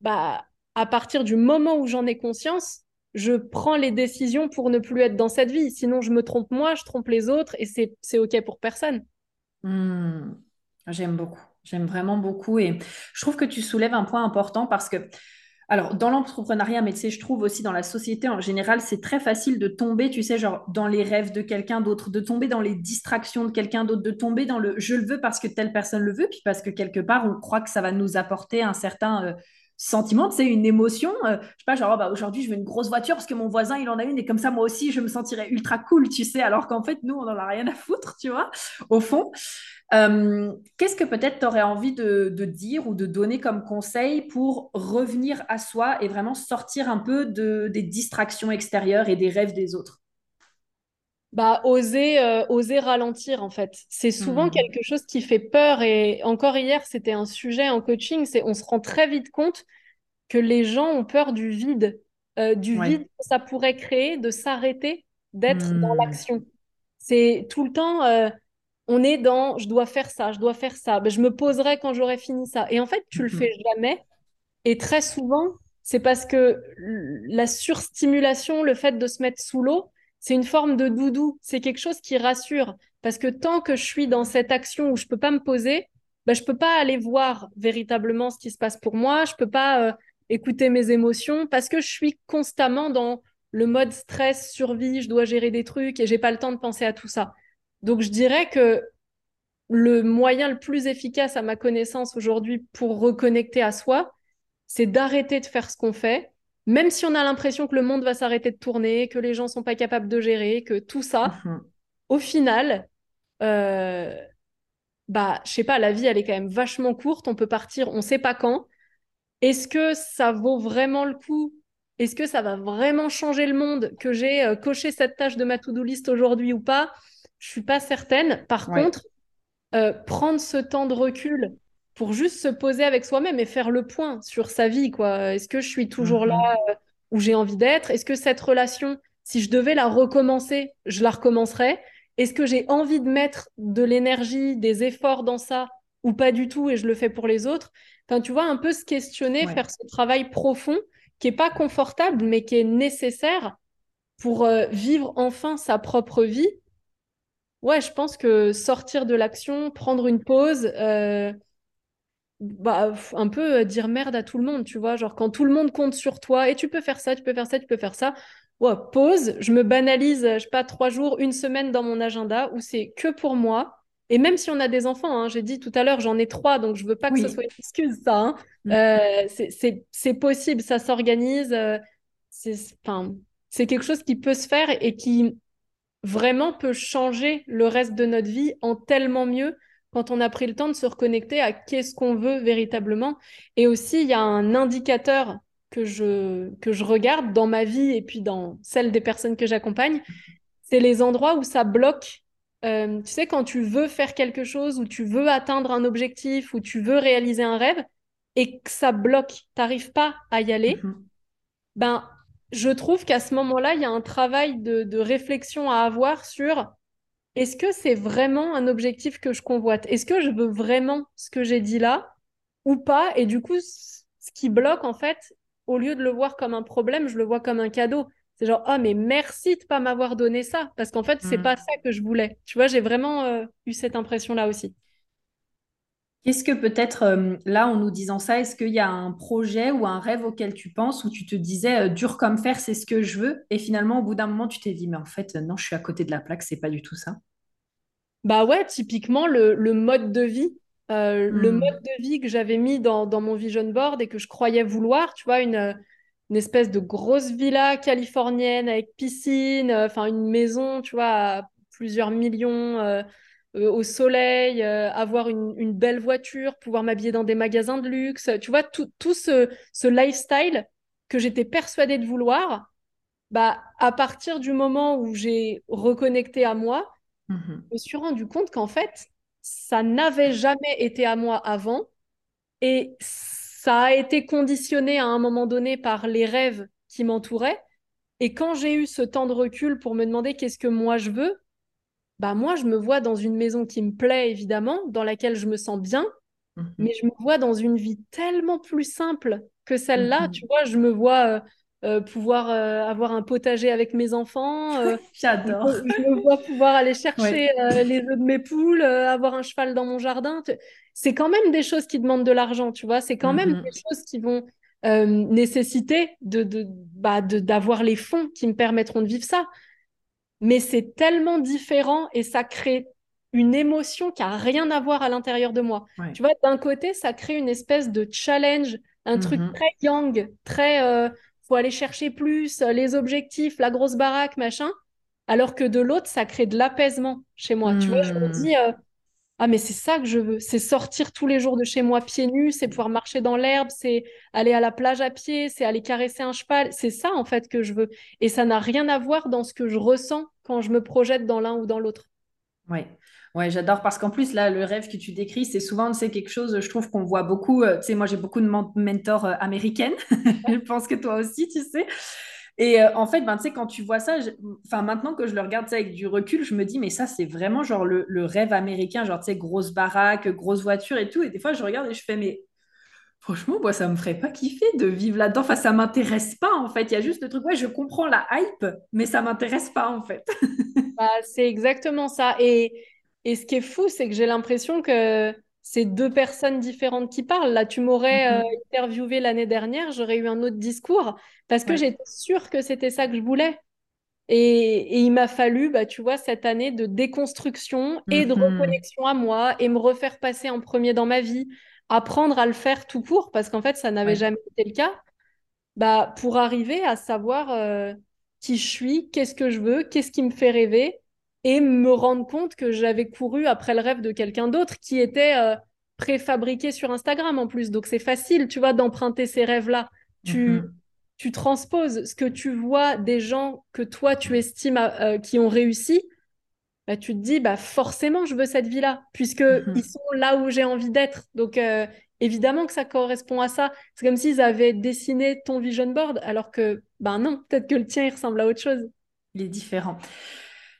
Bah, à partir du moment où j'en ai conscience, je prends les décisions pour ne plus être dans cette vie. Sinon, je me trompe moi, je trompe les autres et c'est OK pour personne. Hmm. J'aime beaucoup. J'aime vraiment beaucoup. Et je trouve que tu soulèves un point important parce que, alors, dans l'entrepreneuriat, mais tu sais, je trouve aussi dans la société en général, c'est très facile de tomber, tu sais, genre dans les rêves de quelqu'un d'autre, de tomber dans les distractions de quelqu'un d'autre, de tomber dans le je le veux parce que telle personne le veut, puis parce que quelque part, on croit que ça va nous apporter un certain. Euh, sentiment, c'est une émotion. Euh, je sais pas, genre, oh, bah, aujourd'hui, je veux une grosse voiture parce que mon voisin, il en a une et comme ça, moi aussi, je me sentirais ultra cool, tu sais, alors qu'en fait, nous, on n'en a rien à foutre, tu vois, au fond. Euh, qu'est-ce que peut-être tu aurais envie de, dire ou de donner comme conseil pour revenir à soi et vraiment sortir un peu de, des distractions extérieures et des rêves des autres? Bah, oser, euh, oser ralentir en fait. C'est souvent hmm. quelque chose qui fait peur et encore hier, c'était un sujet en coaching, c'est on se rend très vite compte que les gens ont peur du vide, euh, du vide que ça pourrait créer, de s'arrêter, d'être dans hmm. l'action. C'est tout le temps, euh, on est dans je dois faire ça, je dois faire ça, ben, je me poserai quand j'aurai fini ça. Et en fait, tu le hmm. fais jamais. Et très souvent, c'est parce que la surstimulation, le fait de se mettre sous l'eau, c'est une forme de doudou, c'est quelque chose qui rassure. Parce que tant que je suis dans cette action où je peux pas me poser, bah, je peux pas aller voir véritablement ce qui se passe pour moi, je peux pas euh, écouter mes émotions parce que je suis constamment dans le mode stress, survie, je dois gérer des trucs et j'ai pas le temps de penser à tout ça. Donc je dirais que le moyen le plus efficace à ma connaissance aujourd'hui pour reconnecter à soi, c'est d'arrêter de faire ce qu'on fait même si on a l'impression que le monde va s'arrêter de tourner, que les gens sont pas capables de gérer, que tout ça, mhm. au final, euh, bah, je sais pas, la vie, elle est quand même vachement courte, on peut partir, on sait pas quand. Est-ce que ça vaut vraiment le coup? Est-ce que ça va vraiment changer le monde que j'ai euh, coché cette tâche de ma to-do list aujourd'hui ou pas? Je suis pas certaine. Par contre, euh, prendre ce temps de recul pour juste se poser avec soi-même et faire le point sur sa vie, quoi. Est-ce que je suis toujours là Mhm. euh, où j'ai envie d'être? Est-ce que cette relation, si je devais la recommencer, je la recommencerais? Est-ce que j'ai envie de mettre de l'énergie, des efforts dans ça ou pas du tout et je le fais pour les autres? Enfin, tu vois, un peu se questionner, Ouais. faire ce travail profond qui est pas confortable, mais qui est nécessaire pour euh, vivre enfin sa propre vie. Ouais, je pense que sortir de l'action, prendre une pause, euh, bah, un peu euh, dire merde à tout le monde, tu vois, genre quand tout le monde compte sur toi et tu peux faire ça, tu peux faire ça, tu peux faire ça. Ouais, pause, je me banalise, euh, je sais pas, trois jours, une semaine dans mon agenda où c'est que pour moi. Et même si on a des enfants, hein, j'ai dit tout à l'heure, j'en ai trois, donc je veux pas que ce soit Oui. une excuse, ça. hein. Mhm. Euh, c'est, possible, ça s'organise. euh, c'est quelque chose qui peut se faire et qui vraiment peut changer le reste de notre vie en tellement mieux quand on a pris le temps de se reconnecter à qu'est-ce qu'on veut véritablement. Et aussi, il y a un indicateur que je, que je regarde dans ma vie et puis dans celle des personnes que j'accompagne, c'est les endroits où ça bloque. Euh, tu sais, quand tu veux faire quelque chose, où tu veux atteindre un objectif, où tu veux réaliser un rêve, et que ça bloque, t'arrives pas à y aller, Mhm. ben, je trouve qu'à ce moment-là, il y a un travail de, de réflexion à avoir sur est-ce que c'est vraiment un objectif que je convoite? Est-ce que je veux vraiment ce que j'ai dit là ou pas? Et du coup, ce qui bloque, en fait, au lieu de le voir comme un problème, je le vois comme un cadeau. C'est genre, ah, mais merci de pas m'avoir donné ça, parce qu'en fait, c'est pas Mhm. ça que je voulais. Tu vois, j'ai vraiment euh, eu cette impression-là aussi. Qu'est-ce que peut-être, euh, là, en nous disant ça, est-ce qu'il y a un projet ou un rêve auquel tu penses où tu te disais euh, dur comme fer, c'est ce que je veux, et finalement, au bout d'un moment, tu t'es dit, mais en fait, non, je suis à côté de la plaque, c'est pas du tout ça? Bah ouais, typiquement le, le mode de vie, euh, le mode Hmm. de vie que j'avais mis dans, dans mon vision board et que je croyais vouloir, tu vois, une, une espèce de grosse villa californienne avec piscine, euh, enfin une maison, tu vois, à plusieurs millions euh, euh, au soleil, euh, avoir une, une belle voiture, pouvoir m'habiller dans des magasins de luxe, tu vois, tout, tout ce, ce lifestyle que j'étais persuadée de vouloir, bah, à partir du moment où j'ai reconnecté à moi, Mhm. je me suis rendu compte qu'en fait, ça n'avait jamais été à moi avant et ça a été conditionné à un moment donné par les rêves qui m'entouraient. Et quand j'ai eu ce temps de recul pour me demander qu'est-ce que moi je veux, bah moi je me vois dans une maison qui me plaît évidemment, dans laquelle je me sens bien, mais Mhm. je me vois dans une vie tellement plus simple que celle-là. Tu Mhm. vois, je me vois euh, euh, pouvoir euh, avoir un potager avec mes enfants. [LAUGHS] J'adore. je me vois pouvoir aller chercher Ouais. les œufs de mes poules, avoir un cheval dans mon jardin. Tu- C'est quand même des choses qui demandent de l'argent, tu vois. C'est quand même des Mhm. choses qui vont nécessiter de, de, bah, de- d'avoir les fonds qui me permettront de vivre ça mais c'est tellement différent et ça crée une émotion qui a rien à voir à l'intérieur de moi. Ouais. Tu vois, d'un côté, ça crée une espèce de challenge, un truc Mhm. très yang, très euh, faut aller chercher plus, euh, les objectifs, la grosse baraque, machin. Alors que de l'autre, ça crée de l'apaisement chez moi. Tu vois, je me Mhm. dis, euh, ah, mais c'est ça que je veux. C'est sortir tous les jours de chez moi pieds nus, c'est pouvoir marcher dans l'herbe, c'est aller à la plage à pied, c'est aller caresser un cheval. C'est ça, en fait, que je veux. Et ça n'a rien à voir dans ce que je ressens quand je me projette dans l'un ou dans l'autre. Ouais. Ouais, j'adore parce qu'en plus, là, le rêve que tu décris, c'est souvent, c'est quelque chose, je trouve qu'on voit beaucoup. euh, tu sais, moi, j'ai beaucoup de men- mentors euh, américaines. [LAUGHS] Je pense que toi aussi, tu sais. Et euh, en fait, ben, tu sais, quand tu vois ça, enfin, maintenant que je le regarde avec du recul, je me dis, mais ça, c'est vraiment genre le, le rêve américain, genre, tu sais, grosse baraque, grosse voiture et tout. Et des fois, je regarde et je fais, mais franchement, moi, ça me ferait pas kiffer de vivre là-dedans. Enfin, ça m'intéresse pas, en fait. Il y a juste le truc, ouais, je comprends la hype, mais ça m'intéresse pas, en fait. [LAUGHS] Bah, c'est exactement ça. Et, et ce qui est fou, c'est que j'ai l'impression que c'est deux personnes différentes qui parlent. Là, tu m'aurais euh, Mhm. interviewé l'année dernière, j'aurais eu un autre discours parce que Ouais. j'étais sûre que c'était ça que je voulais. Et, et il m'a fallu, bah, tu vois, cette année de déconstruction et de Mhm. reconnexion à moi et me refaire passer en premier dans ma vie, apprendre à le faire tout court parce qu'en fait, ça n'avait Ouais. jamais été le cas, bah, pour arriver à savoir euh, qui je suis, qu'est-ce que je veux, qu'est-ce qui me fait rêver et me rendre compte que j'avais couru après le rêve de quelqu'un d'autre qui était euh, préfabriqué sur Instagram en plus. Donc c'est facile, tu vois, d'emprunter ces rêves-là. Tu, Mhm. tu transposes ce que tu vois des gens que toi tu estimes euh, qui ont réussi bah, tu te dis, bah, forcément, je veux cette vie-là, puisqu'ils Mhm. sont là où j'ai envie d'être. Donc, euh, évidemment que ça correspond à ça. C'est comme s'ils avaient dessiné ton vision board, alors que, ben non, peut-être que le tien, il ressemble à autre chose. Il est différent.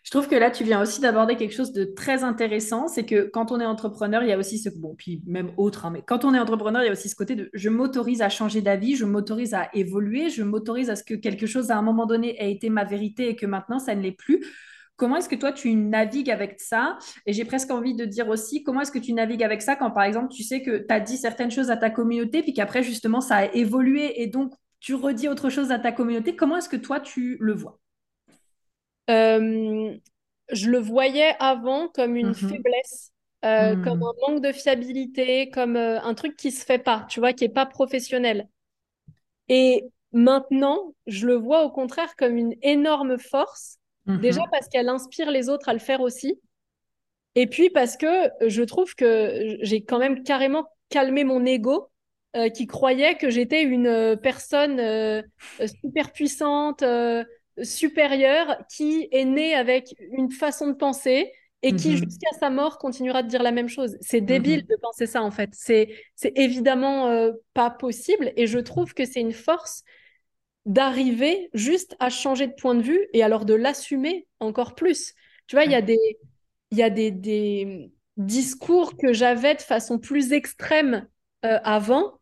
Je trouve que là, tu viens aussi d'aborder quelque chose de très intéressant, c'est que quand on est entrepreneur, il y a aussi ce, bon, puis même autre, hein, mais quand on est entrepreneur, il y a aussi ce côté de je m'autorise à changer d'avis, je m'autorise à évoluer, je m'autorise à ce que quelque chose à un moment donné ait été ma vérité et que maintenant ça ne l'est plus. Comment est-ce que toi tu navigues avec ça? Et j'ai presque envie de dire aussi, comment est-ce que tu navigues avec ça quand par exemple tu sais que tu as dit certaines choses à ta communauté, puis qu'après justement ça a évolué et donc tu redis autre chose à ta communauté? Comment est-ce que toi tu le vois? Je le voyais avant comme une Mhm. faiblesse, euh, comme Mhm. un manque de fiabilité, comme euh, un truc qui se fait pas, tu vois, qui est pas professionnel. Et maintenant, je le vois au contraire comme une énorme force, déjà Mhm. parce qu'elle inspire les autres à le faire aussi, et puis parce que je trouve que j'ai quand même carrément calmé mon ego, euh, qui croyait que j'étais une euh, personne euh, euh, super puissante, supérieure, qui est née avec une façon de penser et qui, Mhm. jusqu'à sa mort, continuera de dire la même chose. C'est débile Mhm. de penser ça, en fait. C'est, c'est évidemment euh, pas possible, et je trouve que c'est une force d'arriver juste à changer de point de vue et alors de l'assumer encore plus. Tu vois, il y a des, il y a des, des discours que j'avais de façon plus extrême euh, avant,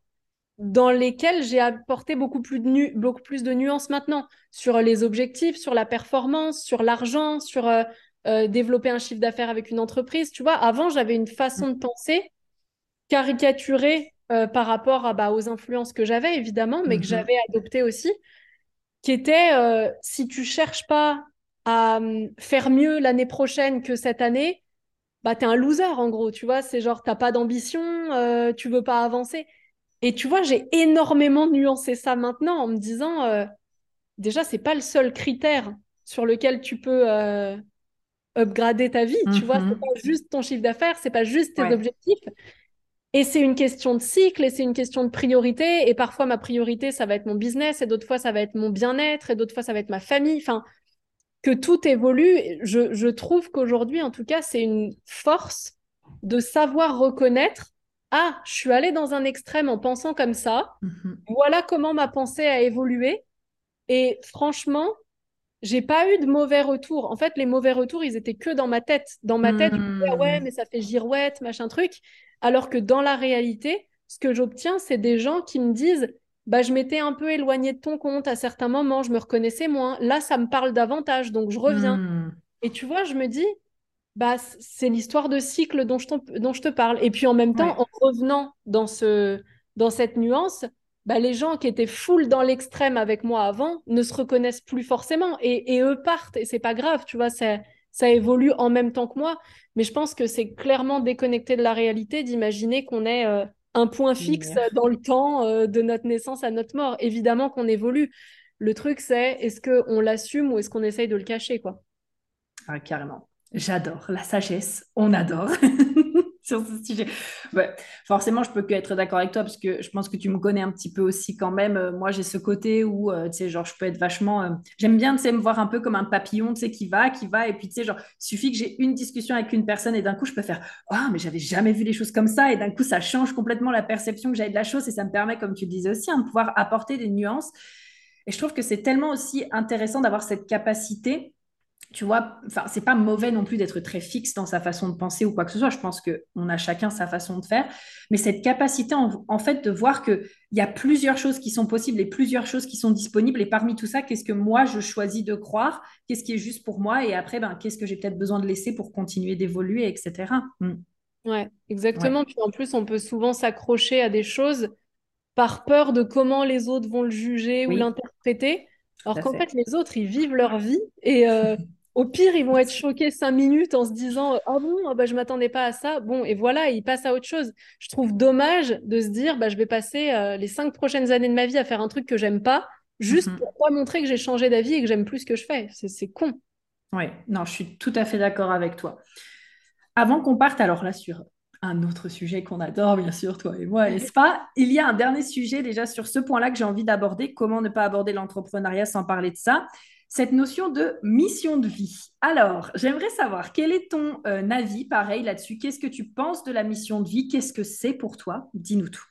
dans lesquels j'ai apporté beaucoup plus de, nu beaucoup plus de nuances maintenant sur les objectifs, sur la performance, sur l'argent, sur euh, euh, développer un chiffre d'affaires avec une entreprise. Tu vois, avant, j'avais une façon de penser caricaturée euh, par rapport à, bah, aux influences que j'avais, évidemment, mais que Mhm. j'avais adoptées aussi qui était si tu cherches pas à euh, faire mieux l'année prochaine que cette année, bah t'es un loser en gros, tu vois, c'est genre t'as pas d'ambition, tu veux pas avancer. Et tu vois, j'ai énormément nuancé ça maintenant en me disant euh, déjà c'est pas le seul critère sur lequel tu peux euh, upgrader ta vie, tu vois, c'est Mhm. pas juste ton chiffre d'affaires, c'est pas juste tes Ouais. objectifs. Et c'est une question de cycle et c'est une question de priorité. Et parfois, ma priorité, ça va être mon business, et d'autres fois, ça va être mon bien-être, et d'autres fois, ça va être ma famille. Enfin, que tout évolue. Je, je trouve qu'aujourd'hui, en tout cas, c'est une force de savoir reconnaître, ah, je suis allée dans un extrême en pensant comme ça. Mhm. Voilà comment ma pensée a évolué. Et franchement, j'ai pas eu de mauvais retours. En fait, les mauvais retours, ils étaient que dans ma tête. Dans ma tête, je me disais, ah ouais, Mhm. mais ça fait girouette, machin truc. Alors que dans la réalité, ce que j'obtiens, c'est des gens qui me disent, bah, je m'étais un peu éloignée de ton compte à certains moments, je me reconnaissais moins. Là, ça me parle davantage, donc je reviens. Mhm. Et tu vois, je me dis, bah, c'est l'histoire de cycle dont je, dont je te parle. Et puis en même temps, Ouais. en revenant dans ce, dans cette nuance, bah, les gens qui étaient full dans l'extrême avec moi avant ne se reconnaissent plus forcément et, et eux partent et c'est pas grave, tu vois, ça, ça évolue en même temps que moi. Mais je pense que c'est clairement déconnecté de la réalité d'imaginer qu'on est euh, un point fixe dans le temps euh, de notre naissance à notre mort. Évidemment qu'on évolue. Le truc, c'est est-ce qu'on l'assume ou est-ce qu'on essaye de le cacher, quoi? Ah, carrément. J'adore la sagesse. On adore [LAUGHS] sur ce sujet. Ouais, forcément, je peux que être d'accord avec toi parce que je pense que tu me connais un petit peu aussi quand même. Euh, moi, j'ai ce côté où, euh, tu sais, genre, je peux être vachement. euh, J'aime bien, tu sais, me voir un peu comme un papillon, tu sais, qui va, qui va. Et puis, tu sais, genre, il suffit que j'ai une discussion avec une personne et d'un coup, je peux faire Ah, mais j'avais jamais vu les choses comme ça. Et d'un coup, ça change complètement la perception que j'avais de la chose et ça me permet, comme tu le disais aussi, hein, de pouvoir apporter des nuances. Et je trouve que c'est tellement aussi intéressant d'avoir cette capacité tu vois, enfin, c'est pas mauvais non plus d'être très fixe dans sa façon de penser ou quoi que ce soit. Je pense qu'on a chacun sa façon de faire. Mais cette capacité, en, en fait, de voir qu'il y a plusieurs choses qui sont possibles et plusieurs choses qui sont disponibles. Et parmi tout ça, qu'est-ce que moi, je choisis de croire? Qu'est-ce qui est juste pour moi? Et après, ben, qu'est-ce que j'ai peut-être besoin de laisser pour continuer d'évoluer, etc. Mm. Ouais, Ouais. exactement. Puis en plus, on peut souvent s'accrocher à des choses par peur de comment les autres vont le juger ou l'interpréter, alors qu'en fait. fait, les autres, ils vivent leur vie et euh, [LAUGHS] au pire, ils vont être choqués cinq minutes en se disant Ah bon, ah bah, je m'attendais pas à ça. Bon, et voilà, ils passent à autre chose. Je trouve dommage de se dire bah, Je vais passer euh, les cinq prochaines années de ma vie à faire un truc que j'aime pas, juste Mhm. pour pas montrer que j'ai changé d'avis et que j'aime plus ce que je fais. C'est c'est con. Ouais, non, je suis tout à fait d'accord avec toi. Avant qu'on parte alors là sur un autre sujet qu'on adore, bien sûr, toi et moi, n'est-ce pas? Il y a un dernier sujet déjà sur ce point-là que j'ai envie d'aborder. Comment ne pas aborder l'entrepreneuriat sans parler de ça? Cette notion de mission de vie. Alors, j'aimerais savoir quel est ton euh, avis, pareil là-dessus? Qu'est-ce que tu penses de la mission de vie? Qu'est-ce que c'est pour toi? Dis-nous tout.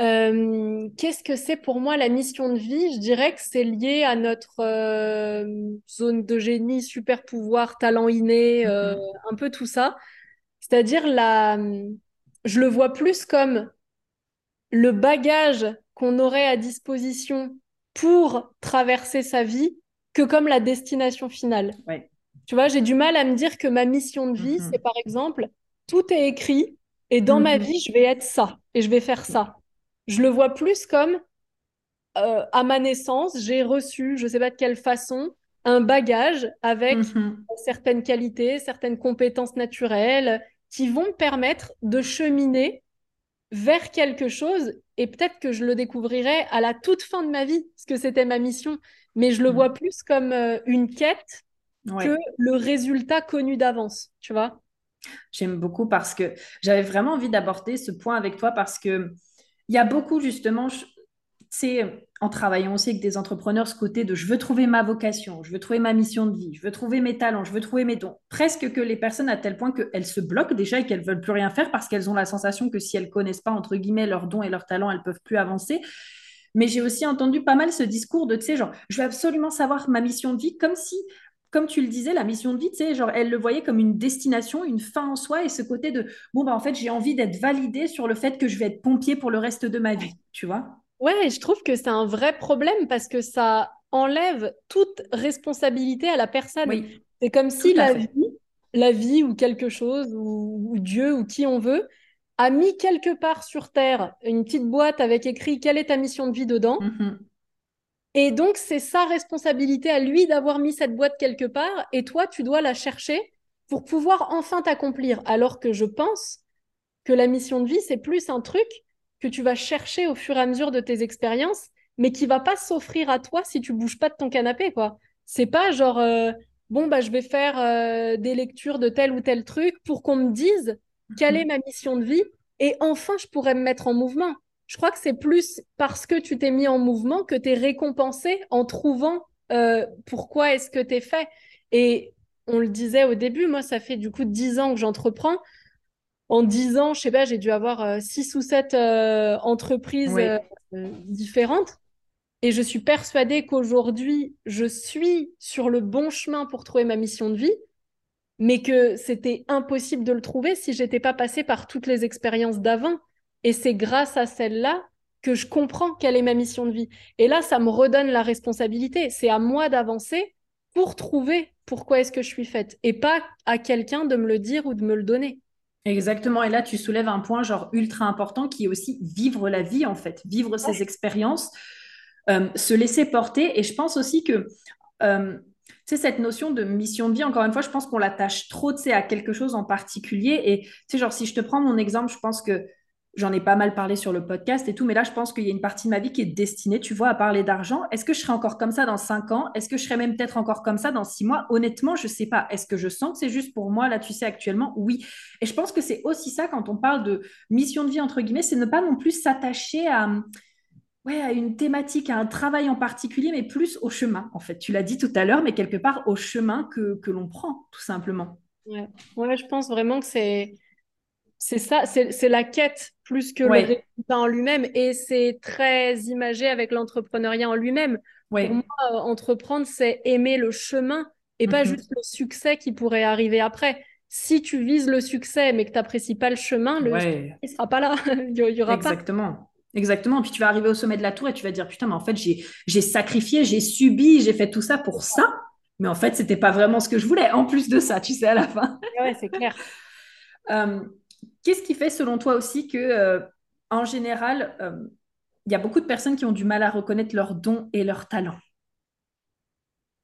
Euh, qu'est-ce que c'est pour moi la mission de vie? Je dirais que c'est lié à notre euh, zone de génie, super pouvoir, talent inné, mm-hmm. un peu tout ça. C'est-à-dire la, je le vois plus comme le bagage qu'on aurait à disposition pour traverser sa vie que comme la destination finale. Tu vois, j'ai du mal à me dire que ma mission de vie, mm-hmm. c'est par exemple, tout est écrit et dans ma mm-hmm. vie, je vais être ça et je vais faire ça. Je le vois plus comme euh, à ma naissance, j'ai reçu, je ne sais pas de quelle façon, un bagage avec mm-hmm. certaines qualités, certaines compétences naturelles qui vont me permettre de cheminer vers quelque chose et peut-être que je le découvrirai à la toute fin de ma vie, parce que c'était ma mission, mais je le mm. vois plus comme euh, une quête que le résultat connu d'avance, tu vois? J'aime beaucoup parce que j'avais vraiment envie d'aborder ce point avec toi parce que il y a beaucoup justement, c'est en travaillant aussi avec des entrepreneurs, ce côté de je veux trouver ma vocation, je veux trouver ma mission de vie, je veux trouver mes talents, je veux trouver mes dons. Presque que les personnes à tel point qu'elles se bloquent déjà et qu'elles veulent plus rien faire parce qu'elles ont la sensation que si elles connaissent pas, entre guillemets, leurs dons et leurs talents, elles peuvent plus avancer. Mais j'ai aussi entendu pas mal ce discours de, tu sais, genre, je veux absolument savoir ma mission de vie, comme si, comme tu le disais, la mission de vie, tu sais, genre, elle le voyait comme une destination, une fin en soi, et ce côté de, bon, bah, en fait, j'ai envie d'être validée sur le fait que je vais être pompier pour le reste de ma vie, tu vois Ouais, je trouve que c'est un vrai problème parce que ça enlève toute responsabilité à la personne. c'est comme si la vie, la vie ou quelque chose, ou, Dieu, ou qui on veut, a mis quelque part sur Terre une petite boîte avec écrit quelle est ta mission de vie? dedans. Mm-hmm. Et donc, c'est sa responsabilité à lui d'avoir mis cette boîte quelque part, et toi, tu dois la chercher pour pouvoir enfin t'accomplir. Alors que je pense que la mission de vie, c'est plus un truc que tu vas chercher au fur et à mesure de tes expériences, mais qui va pas s'offrir à toi si tu bouges pas de ton canapé, quoi. C'est pas genre, euh, bon, bah, je vais faire euh, des lectures de tel ou tel truc pour qu'on me dise quelle est ma mission de vie et enfin je pourrais me mettre en mouvement. Je crois que c'est plus parce que tu t'es mis en mouvement que tu es récompensé en trouvant euh, pourquoi est-ce que tu es fait. Et on le disait au début, moi, ça fait du coup dix ans que j'entreprends en dix ans, je sais pas, j'ai dû avoir euh, six ou sept euh, entreprises euh, différentes. Et je suis persuadée qu'aujourd'hui, je suis sur le bon chemin pour trouver ma mission de vie, mais que c'était impossible de le trouver si j'étais pas passée par toutes les expériences d'avant. Et c'est grâce à celle-là que je comprends quelle est ma mission de vie. Et là, ça me redonne la responsabilité. C'est à moi d'avancer pour trouver pourquoi est-ce que je suis faite et pas à quelqu'un de me le dire ou de me le donner. Exactement. Et là, tu soulèves un point genre ultra important qui est aussi vivre la vie, en fait, vivre ses expériences, euh, se laisser porter. Et je pense aussi que, euh, tu sais, cette notion de mission de vie, encore une fois, je pense qu'on l'attache trop, tu sais, à quelque chose en particulier. Et, tu sais, genre, si je te prends mon exemple, je pense que J'en ai pas mal parlé sur le podcast et tout, mais là, je pense qu'il y a une partie de ma vie qui est destinée, tu vois, à parler d'argent. Est-ce que je serai encore comme ça dans cinq ans? Est-ce que je serai même peut-être encore comme ça dans six mois? Honnêtement, je sais pas. Est-ce que je sens que c'est juste pour moi, là, tu sais, actuellement? Oui. Et je pense que c'est aussi ça quand on parle de mission de vie, entre guillemets, c'est ne pas non plus s'attacher à, ouais, à une thématique, à un travail en particulier, mais plus au chemin, en fait. Tu l'as dit tout à l'heure, mais quelque part au chemin que, que l'on prend, tout simplement. Ouais. ouais, je pense vraiment que c'est c'est ça, c'est la quête plus que le résultat en lui-même. Et c'est très imagé avec l'entrepreneuriat en lui-même. Pour moi, euh, entreprendre, c'est aimer le chemin et pas mhm. juste le succès qui pourrait arriver après. Si tu vises le succès mais que tu n'apprécies pas le chemin, le il ne sera pas là. [LAUGHS] il y, aura Exactement. Exactement. Puis tu vas arriver au sommet de la tour et tu vas dire putain, mais en fait, j'ai sacrifié, j'ai subi, j'ai fait tout ça pour ça. Mais en fait, c'était pas vraiment ce que je voulais. En plus de ça, tu sais, à la fin. ouais, c'est clair. [LAUGHS] Euh, Qu'est-ce qui fait selon toi aussi que, euh, en général, il euh, y a beaucoup de personnes qui ont du mal à reconnaître leurs dons et leurs talents?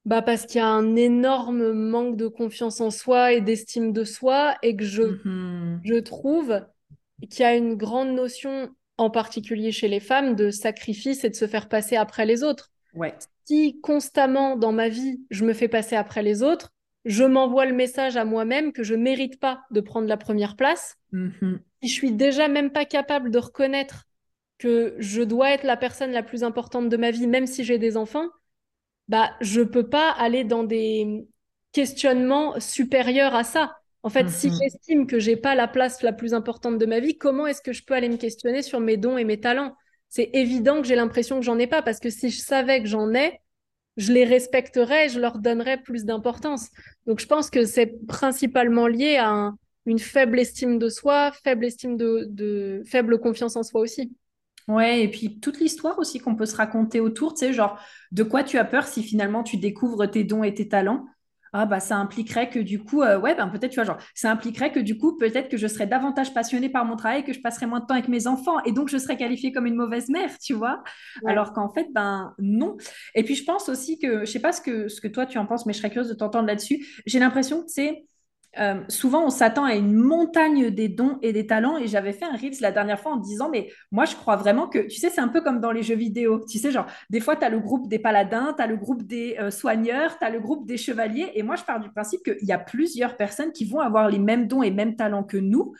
Bah parce qu'il y a un énorme manque de confiance en soi et d'estime de soi et que je, mm-hmm. je trouve qu'il y a une grande notion, en particulier chez les femmes, de sacrifice et de se faire passer après les autres. Ouais. Si constamment dans ma vie, je me fais passer après les autres, je m'envoie le message à moi-même que je mérite pas de prendre la première place. Mm-hmm. Si je suis déjà même pas capable de reconnaître que je dois être la personne la plus importante de ma vie, même si j'ai des enfants, bah, je peux pas aller dans des questionnements supérieurs à ça. En fait, si Mhm. j'estime que j'ai pas la place la plus importante de ma vie, comment est-ce que je peux aller me questionner sur mes dons et mes talents? C'est évident que j'ai l'impression que j'en ai pas, parce que si je savais que j'en ai, je les respecterais, je leur donnerais plus d'importance. Donc, je pense que c'est principalement lié à un- une faible estime de soi, faible estime de, de faible confiance en soi aussi. Ouais, et puis toute l'histoire aussi qu'on peut se raconter autour, tu sais, genre, de quoi tu as peur si finalement tu découvres tes dons et tes talents? Ah, bah, ça impliquerait que du coup, euh, ouais, ben peut-être, tu vois, genre, ça impliquerait que du coup, peut-être que je serais davantage passionnée par mon travail, que je passerais moins de temps avec mes enfants, et donc je serais qualifiée comme une mauvaise mère, tu vois? Ouais. Alors qu'en fait, ben non. Et puis je pense aussi que, je sais pas ce que, ce que toi tu en penses, mais je serais curieuse de t'entendre là-dessus. J'ai l'impression que, sais, euh, souvent, on s'attend à une montagne des dons et des talents. Et j'avais fait un Reels la dernière fois en disant, mais moi, je crois vraiment que, tu sais, c'est un peu comme dans les jeux vidéo. Tu sais, genre, des fois, tu as le groupe des paladins, tu as le groupe des euh, soigneurs, tu as le groupe des chevaliers. Et moi, je pars du principe qu'il y a plusieurs personnes qui vont avoir les mêmes dons et mêmes talents que nous.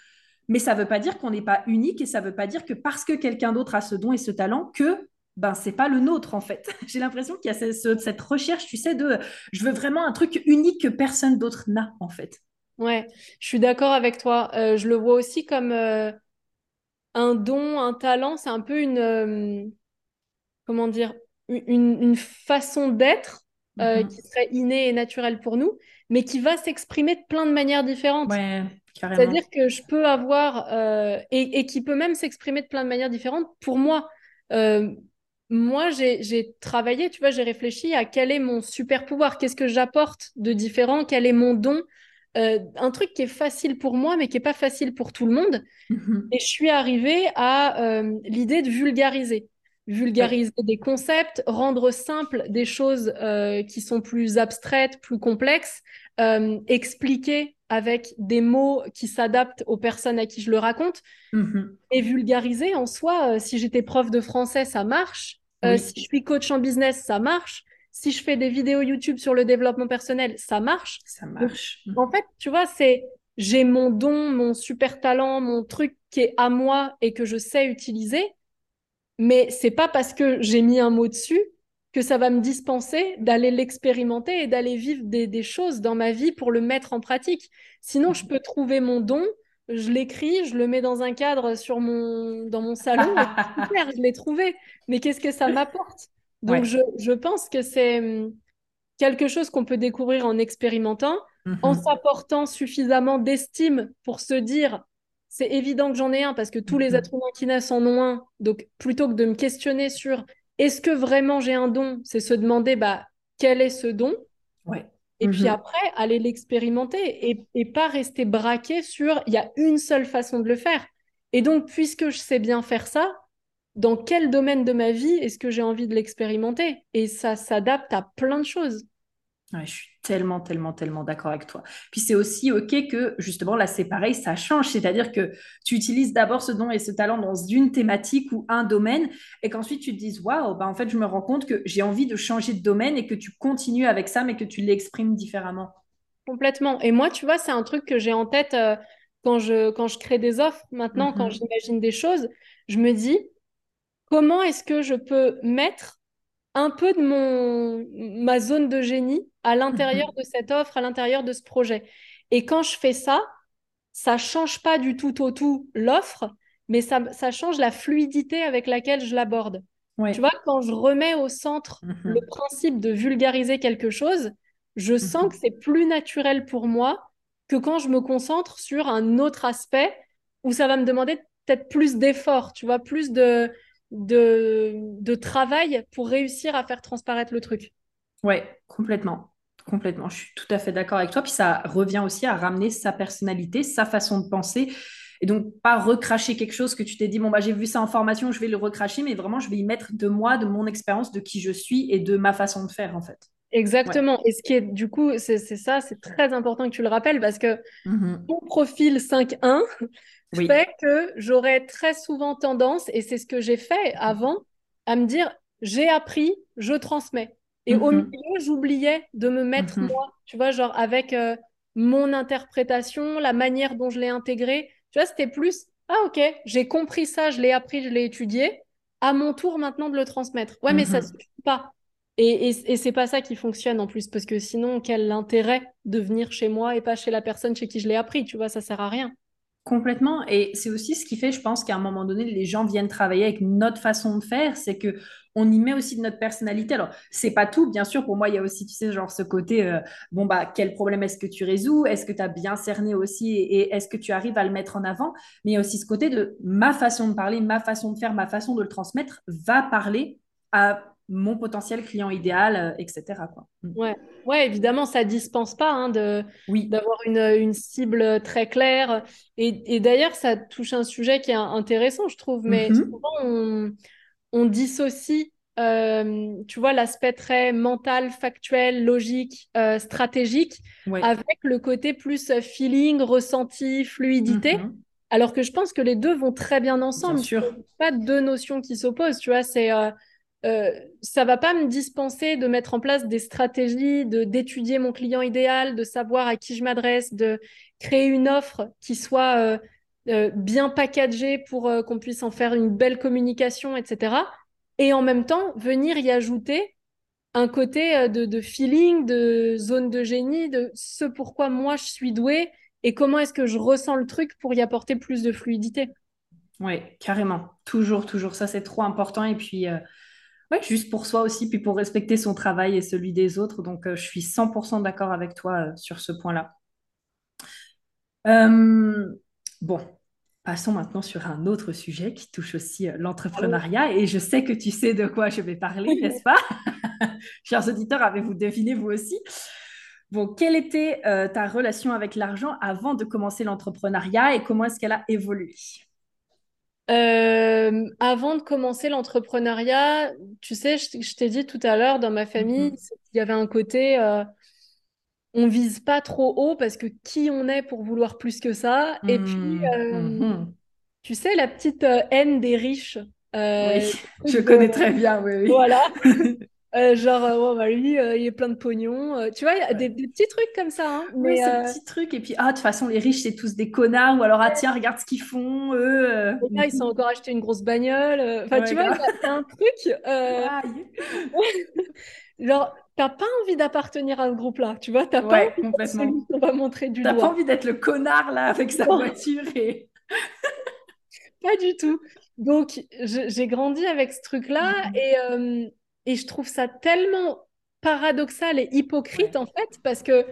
Mais ça ne veut pas dire qu'on n'est pas unique et ça ne veut pas dire que parce que quelqu'un d'autre a ce don et ce talent, que ben c'est pas le nôtre en fait. [LAUGHS] J'ai l'impression qu'il y a ce- ce- cette recherche, tu sais, de je veux vraiment un truc unique que personne d'autre n'a en fait. Ouais, je suis d'accord avec toi. Euh, je le vois aussi comme euh, un don, un talent. C'est un peu une, euh, comment dire, une, une façon d'être Mhm. qui serait innée et naturelle pour nous, mais qui va s'exprimer de plein de manières différentes. Ouais. C'est-à-dire que je peux avoir, et, et qui peut même s'exprimer de plein de manières différentes pour moi. Moi, j'ai, j'ai travaillé, tu vois, j'ai réfléchi à quel est mon super pouvoir, qu'est-ce que j'apporte de différent, quel est mon don. Euh, un truc qui est facile pour moi, mais qui n'est pas facile pour tout le monde. Mhm. Et je suis arrivée à euh, l'idée de vulgariser. Ouais. Vulgariser des concepts, rendre simple des choses euh, qui sont plus abstraites, plus complexes, expliquer avec des mots qui s'adaptent aux personnes à qui je le raconte. Mhm. Et vulgariser en soi, si j'étais prof de français, ça marche. Si je suis coach en business, ça marche. Si je fais des vidéos YouTube sur le développement personnel, ça marche. ça Donc, marche. en fait, tu vois, c'est j'ai mon don, mon super talent, mon truc qui est à moi et que je sais utiliser, mais c'est pas parce que j'ai mis un mot dessus que ça va me dispenser d'aller l'expérimenter et d'aller vivre des, des choses dans ma vie pour le mettre en pratique. Sinon, je peux trouver mon don, je l'écris, je le mets dans un cadre sur mon, dans mon salon [LAUGHS] super, je l'ai trouvé. Mais qu'est-ce que ça m'apporte? Donc, Ouais. je, je pense que c'est hum, quelque chose qu'on peut découvrir en expérimentant, en Mhm. s'apportant suffisamment d'estime pour se dire, c'est évident que j'en ai un parce que tous les Mhm. êtres humains qui naissent en ont un. Donc, plutôt que de me questionner sur est-ce que vraiment j'ai un don, c'est se demander bah, quel est ce don? Ouais. et puis Mhm. après, aller l'expérimenter et, et pas rester braqué sur il y a une seule façon de le faire. Et donc, puisque je sais bien faire ça, dans quel domaine de ma vie est-ce que j'ai envie de l'expérimenter? Et ça s'adapte à plein de choses. Ouais, je suis tellement, tellement, tellement d'accord avec toi. Puis c'est aussi OK que, justement, là, c'est pareil, ça change. C'est-à-dire que tu utilises d'abord ce don et ce talent dans une thématique ou un domaine, et qu'ensuite tu te dises, waouh, bah, en fait, je me rends compte que j'ai envie de changer de domaine et que tu continues avec ça, mais que tu l'exprimes différemment. Complètement. Et moi, tu vois, c'est un truc que j'ai en tête euh, quand je, quand je crée des offres. Maintenant, quand Mhm. j'imagine des choses, je me dis, comment est-ce que je peux mettre un peu de mon, ma zone de génie à l'intérieur de cette offre, à l'intérieur de ce projet? Et quand je fais ça, ça change pas du tout au tout l'offre, mais ça, ça change la fluidité avec laquelle je l'aborde. Tu vois, quand je remets au centre le Mhm. principe de vulgariser quelque chose, je sens que c'est plus naturel pour moi que quand je me concentre sur un autre aspect où ça va me demander peut-être plus d'efforts, tu vois, plus de, de, de travail pour réussir à faire transparaître le truc. Ouais, complètement. Complètement. Je suis tout à fait d'accord avec toi. Puis ça revient aussi à ramener sa personnalité, sa façon de penser. Et donc, pas recracher quelque chose que tu t'es dit, bon, bah, j'ai vu ça en formation, je vais le recracher, mais vraiment, je vais y mettre de moi, de mon expérience, de qui je suis et de ma façon de faire, en fait. Ouais. Exactement. Et ce qui est, du coup, c'est ça, c'est très important que tu le rappelles parce que mon profil 5.1 Oui. fait que j'aurais très souvent tendance, et c'est ce que j'ai fait avant, à me dire, j'ai appris, je transmets. Et au Mhm. milieu, j'oubliais de me mettre Mhm. moi, tu vois, genre avec euh, mon interprétation, la manière dont je l'ai intégré. Tu vois, c'était plus, ah ok, j'ai compris ça, je l'ai appris, je l'ai étudié. À mon tour maintenant de le transmettre. Ouais, mais ça Mhm. suffit pas. Et, et, et c'est pas ça qui fonctionne en plus, parce que sinon, quel intérêt de venir chez moi et pas chez la personne chez qui je l'ai appris, tu vois, ça sert à rien. Complètement. Et c'est aussi ce qui fait, je pense, qu'à un moment donné, les gens viennent travailler avec notre façon de faire. C'est que on y met aussi de notre personnalité. Alors, c'est pas tout, bien sûr. Pour moi, il y a aussi, tu sais, genre ce côté, euh, bon, bah, quel problème est-ce que tu résous? Est-ce que tu as bien cerné aussi? Et, et est-ce que tu arrives à le mettre en avant? Mais il y a aussi ce côté de ma façon de parler, ma façon de faire, ma façon de le transmettre va parler à mon potentiel client idéal, euh, etc. Quoi. Mm. Ouais. ouais, évidemment, ça dispense pas hein, de, oui. d'avoir une, une, cible très claire. Et, et, d'ailleurs, ça touche un sujet qui est intéressant, je trouve, mais mm-hmm. souvent on, on dissocie, euh, tu vois, l'aspect très mental, factuel, logique, euh, stratégique, ouais. avec le côté plus feeling, ressenti, fluidité. Mm-hmm. Alors que je pense que les deux vont très bien ensemble. Bien sûr. Pas deux notions qui s'opposent, tu vois, c'est euh, euh, ça va pas me dispenser de mettre en place des stratégies, de d'étudier mon client idéal, de savoir à qui je m'adresse, de créer une offre qui soit euh, euh, bien packagée pour euh, qu'on puisse en faire une belle communication, etc. Et en même temps, venir y ajouter un côté de, de feeling, de zone de génie, de ce pourquoi moi je suis douée et comment est-ce que je ressens le truc pour y apporter plus de fluidité. Oui, carrément. Toujours, toujours. Ça, c'est trop important. Et puis, ouais, juste pour soi aussi, puis pour respecter son travail et celui des autres. Donc, euh, je suis 100% d'accord avec toi euh, sur ce point-là. Euh, bon, passons maintenant sur un autre sujet qui touche aussi l'entrepreneuriat. Et je sais que tu sais de quoi je vais parler, n'est-ce pas? [LAUGHS] Chers auditeurs, avez-vous deviné vous aussi? Bon, quelle était ta relation avec l'argent avant de commencer l'entrepreneuriat et comment est-ce qu'elle a évolué? Euh, avant de commencer l'entrepreneuriat, tu sais, je, je t'ai dit tout à l'heure, dans ma famille, Mhm. il y avait un côté, euh, on vise pas trop haut parce que qui on est pour vouloir plus que ça. Et puis, Mhm. euh, Mhm. tu sais, la petite euh, haine des riches. Oui, [LAUGHS] je connais très bien, oui, voilà. [LAUGHS] oui. Euh, genre, euh, ouais, bah, lui, euh, il est plein de pognon. Euh, tu vois, il y a des, petits trucs comme ça. hein. Oui, Mais ce euh, petit truc. Et puis, ah, de toute façon, les riches, c'est tous des connards. Ou alors, ah, tiens, regarde ce qu'ils font, eux. ils sont encore acheté une grosse bagnole. Enfin, tu vois, a un truc. [LAUGHS] Genre, t'as pas envie d'appartenir à ce groupe-là, tu vois, t'as pas envie d'être celui complètement. qu'on va montrer du T'as pas doigt. envie d'être le connard, là, avec sa voiture et... pas du tout. Donc, je- j'ai grandi avec ce truc-là Mhm. et, et je trouve ça tellement paradoxal et hypocrite, Ouais. en fait, parce que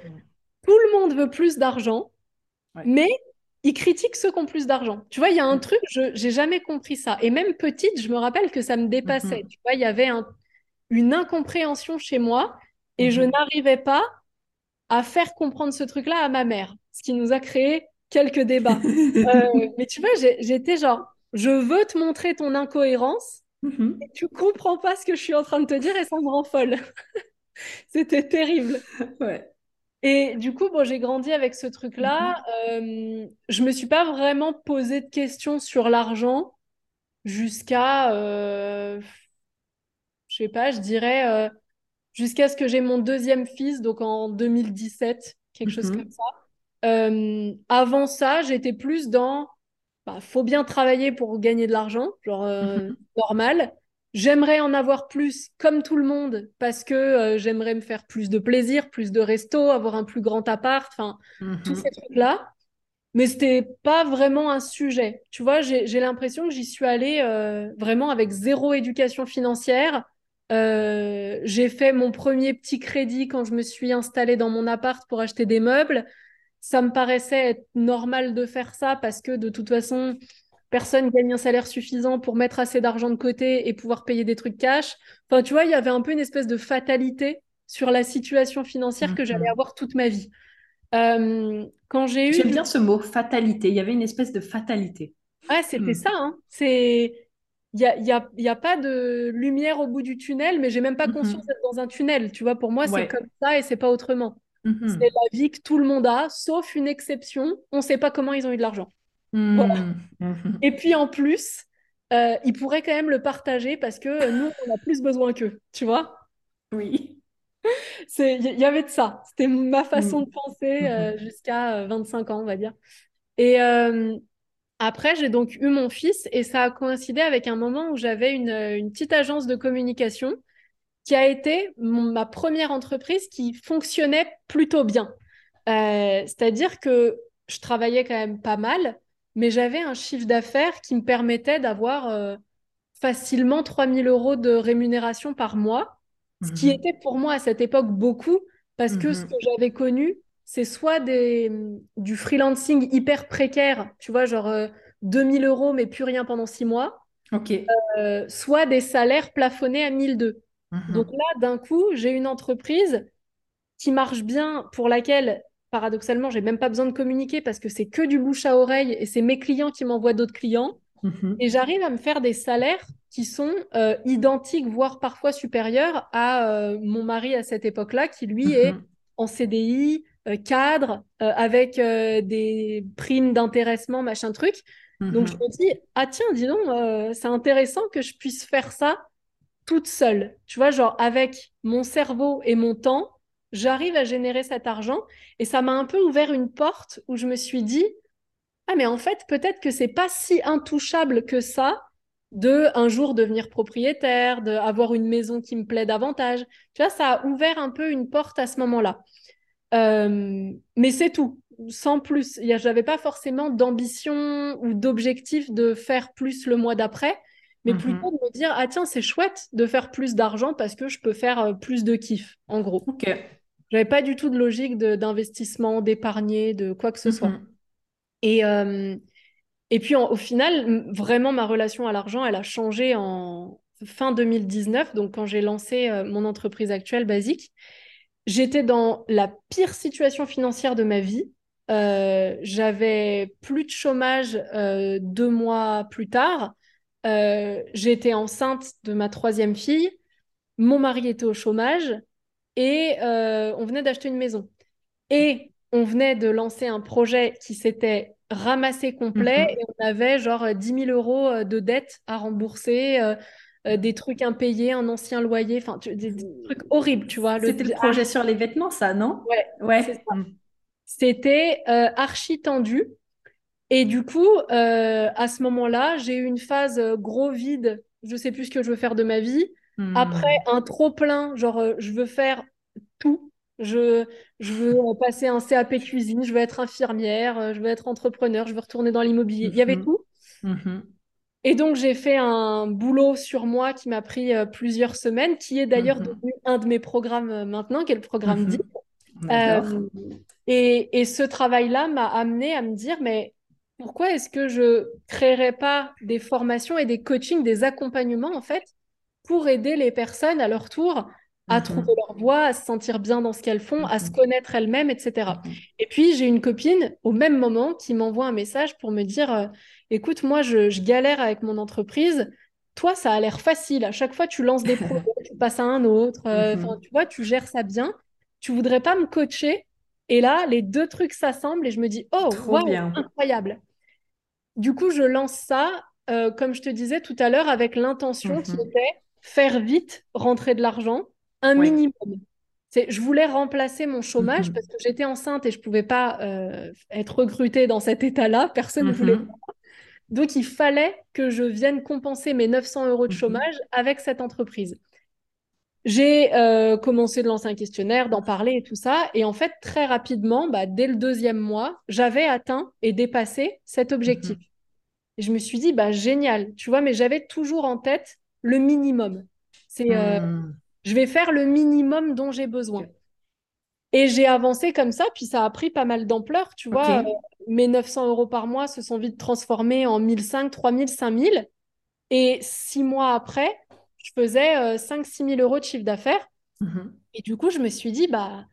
tout le monde veut plus d'argent, Ouais. mais ils critiquent ceux qui ont plus d'argent. Tu vois, il y a un Mhm. truc, je j'ai jamais compris ça. Et même petite, je me rappelle que ça me dépassait. Mhm. Tu vois, il y avait un- une incompréhension chez moi et je Mhm. n'arrivais pas à faire comprendre ce truc-là à ma mère, ce qui nous a créé quelques débats. [LAUGHS] Euh, mais tu vois, j'étais genre, je veux te montrer ton incohérence Mhm. et tu comprends pas ce que je suis en train de te dire et ça me rend folle. [LAUGHS] C'était terrible. Ouais. Et du coup, bon, j'ai grandi avec ce truc-là. Mhm. Euh, je me suis pas vraiment posé de questions sur l'argent jusqu'à, euh, je sais pas, je dirais euh, jusqu'à ce que j'ai mon deuxième fils, donc en 2017, quelque chose comme Mhm. ça. Euh, avant ça, j'étais plus dans, bah, faut bien travailler pour gagner de l'argent, genre euh, Mhm. normal. J'aimerais en avoir plus, comme tout le monde, parce que euh, j'aimerais me faire plus de plaisir, plus de resto, avoir un plus grand appart, enfin, tous ces Mhm. trucs-là. Mais c'était pas vraiment un sujet. Tu vois, j'ai, l'impression que j'y suis allée euh, vraiment avec zéro éducation financière. J'ai fait mon premier petit crédit quand je me suis installée dans mon appart pour acheter des meubles. Ça me paraissait être normal de faire ça parce que de toute façon, personne gagne un salaire suffisant pour mettre assez d'argent de côté et pouvoir payer des trucs cash. Enfin, tu vois, il y avait un peu une espèce de fatalité sur la situation financière que j'allais Mhm. avoir toute ma vie. Euh, quand j'ai eu J'aime bien ce mot, fatalité. Il y avait une espèce de fatalité. Ouais, c'était Mhm. ça, hein. C'est... Il y a, y a, y a pas de lumière au bout du tunnel, mais j'ai même pas conscience Mhm. d'être dans un tunnel. Tu vois, pour moi, c'est comme ça et c'est pas autrement. C'est Mhm. la vie que tout le monde a, sauf une exception. On sait pas comment ils ont eu de l'argent. Voilà. Mhm. Et puis en plus, euh, ils pourraient quand même le partager parce que nous, on a plus besoin qu'eux. Tu vois? Oui. C'est, il y, avait de ça. C'était ma façon de Mhm. penser euh, Mhm. jusqu'à euh, 25 ans, on va dire. Et, euh, Après, j'ai donc eu mon fils et ça a coïncidé avec un moment où j'avais une, une petite agence de communication qui a été ma première entreprise qui fonctionnait plutôt bien. Euh, c'est-à-dire que je travaillais quand même pas mal, mais j'avais un chiffre d'affaires qui me permettait d'avoir euh, facilement 3000 euros de rémunération par mois, ce qui mhm. était pour moi à cette époque beaucoup, parce que ce mhm. que j'avais connu, c'est soit des, du freelancing hyper précaire, tu vois, genre 2000 euh, euros, mais plus rien pendant six mois, Ok. soit des salaires plafonnés à 1002. Mhm. Donc là, d'un coup, j'ai une entreprise qui marche bien, pour laquelle, paradoxalement, j'ai même pas besoin de communiquer parce que c'est que du bouche à oreille et c'est mes clients qui m'envoient d'autres clients. Mhm. Et j'arrive à me faire des salaires qui sont euh, identiques, voire parfois supérieurs à euh, mon mari à cette époque-là, qui lui est mhm. en CDI, euh, cadre, avec des primes d'intéressement, machin truc. Donc je me dis, ah tiens, dis donc, c'est intéressant que je puisse faire ça toute seule. Tu vois, genre avec mon cerveau et mon temps, j'arrive à générer cet argent. Et ça m'a un peu ouvert une porte où je me suis dit, ah mais en fait, peut-être que c'est pas si intouchable que ça de un jour devenir propriétaire, d'avoir une maison qui me plaît davantage. Tu vois, ça a ouvert un peu une porte à ce moment-là. Euh, mais c'est tout, sans plus. Je n'avais pas forcément d'ambition ou d'objectif de faire plus le mois d'après mais mhm. plutôt de me dire ah tiens c'est chouette de faire plus d'argent parce que je peux faire euh, plus de kiff en gros. Ok. J'avais pas du tout de logique d'investissement, d'épargner, de quoi que ce soit. Mhm. Et euh, et puis au final vraiment ma relation à l'argent elle a changé en fin 2019 donc quand j'ai lancé euh, mon entreprise actuelle Basique. J'étais dans la pire situation financière de ma vie. j'avais plus de chômage deux mois plus tard. Euh, j'étais enceinte de ma troisième fille, mon mari était au chômage et euh, on venait d'acheter une maison. Et on venait de lancer un projet qui s'était ramassé complet mhm. et on avait genre 10 000 euros de dettes à rembourser. Euh, des trucs impayés, un ancien loyer, enfin des, trucs horribles, tu vois. C'était le, projet sur les vêtements, ça, non? Ouais, ouais. C'était archi tendu. Et du coup, euh, à ce moment-là, j'ai eu une phase euh, gros vide. Je sais plus ce que je veux faire de ma vie. Hmm. Après, un trop plein, genre euh, je veux faire tout. Je, je veux passer un CAP cuisine, je veux être infirmière, je veux être entrepreneur, je veux retourner dans l'immobilier. Il y avait mhm. tout. Mhm. Et donc, j'ai fait un boulot sur moi qui m'a pris plusieurs semaines, qui est d'ailleurs devenu un de mes programmes maintenant, qui est le programme DIP. et, et ce travail-là m'a amené à me dire, mais pourquoi est-ce que je créerais pas des formations et des coachings, des accompagnements en fait, pour aider les personnes à leur tour à mhm. trouver leur voie, à se sentir bien dans ce qu'elles font, à se mhm. connaître elles-mêmes, etc. Mhm. Et puis j'ai une copine au même moment qui m'envoie un message pour me dire, euh, écoute, moi je, galère avec mon entreprise. Toi, ça a l'air facile. À chaque fois, tu lances des [LAUGHS] projets, tu passes à un autre. Euh, tu vois, tu gères ça bien. Tu voudrais pas me coacher et là, les deux trucs s'assemblent et je me dis, oh, wow, incroyable. Du coup, je lance ça, euh, comme je te disais tout à l'heure, avec l'intention qui mhm. était faire vite rentrer de l'argent, un minimum. Je voulais remplacer mon chômage mhm. parce que j'étais enceinte et je ne pouvais pas euh, être recrutée dans cet état-là. Personne ne voulait. Mhm. Donc, il fallait que je vienne compenser mes 900 euros de chômage avec cette entreprise. J'ai euh, commencé de lancer un questionnaire, d'en parler et tout ça. Et en fait, très rapidement, bah, dès le deuxième mois, j'avais atteint et dépassé cet objectif. Mhm. Et je me suis dit, bah, génial, tu vois, mais j'avais toujours en tête le minimum. C'est, euh, hmm. je vais faire le minimum dont j'ai besoin. Et j'ai avancé comme ça, puis ça a pris pas mal d'ampleur, tu vois. Euh, mes 900 euros par mois se sont vite transformés en 1500, 3000, 5000. Et six mois après, je faisais 5-6 euh, 000 euros de chiffre d'affaires. Mhm. Et du coup, je me suis dit, bah,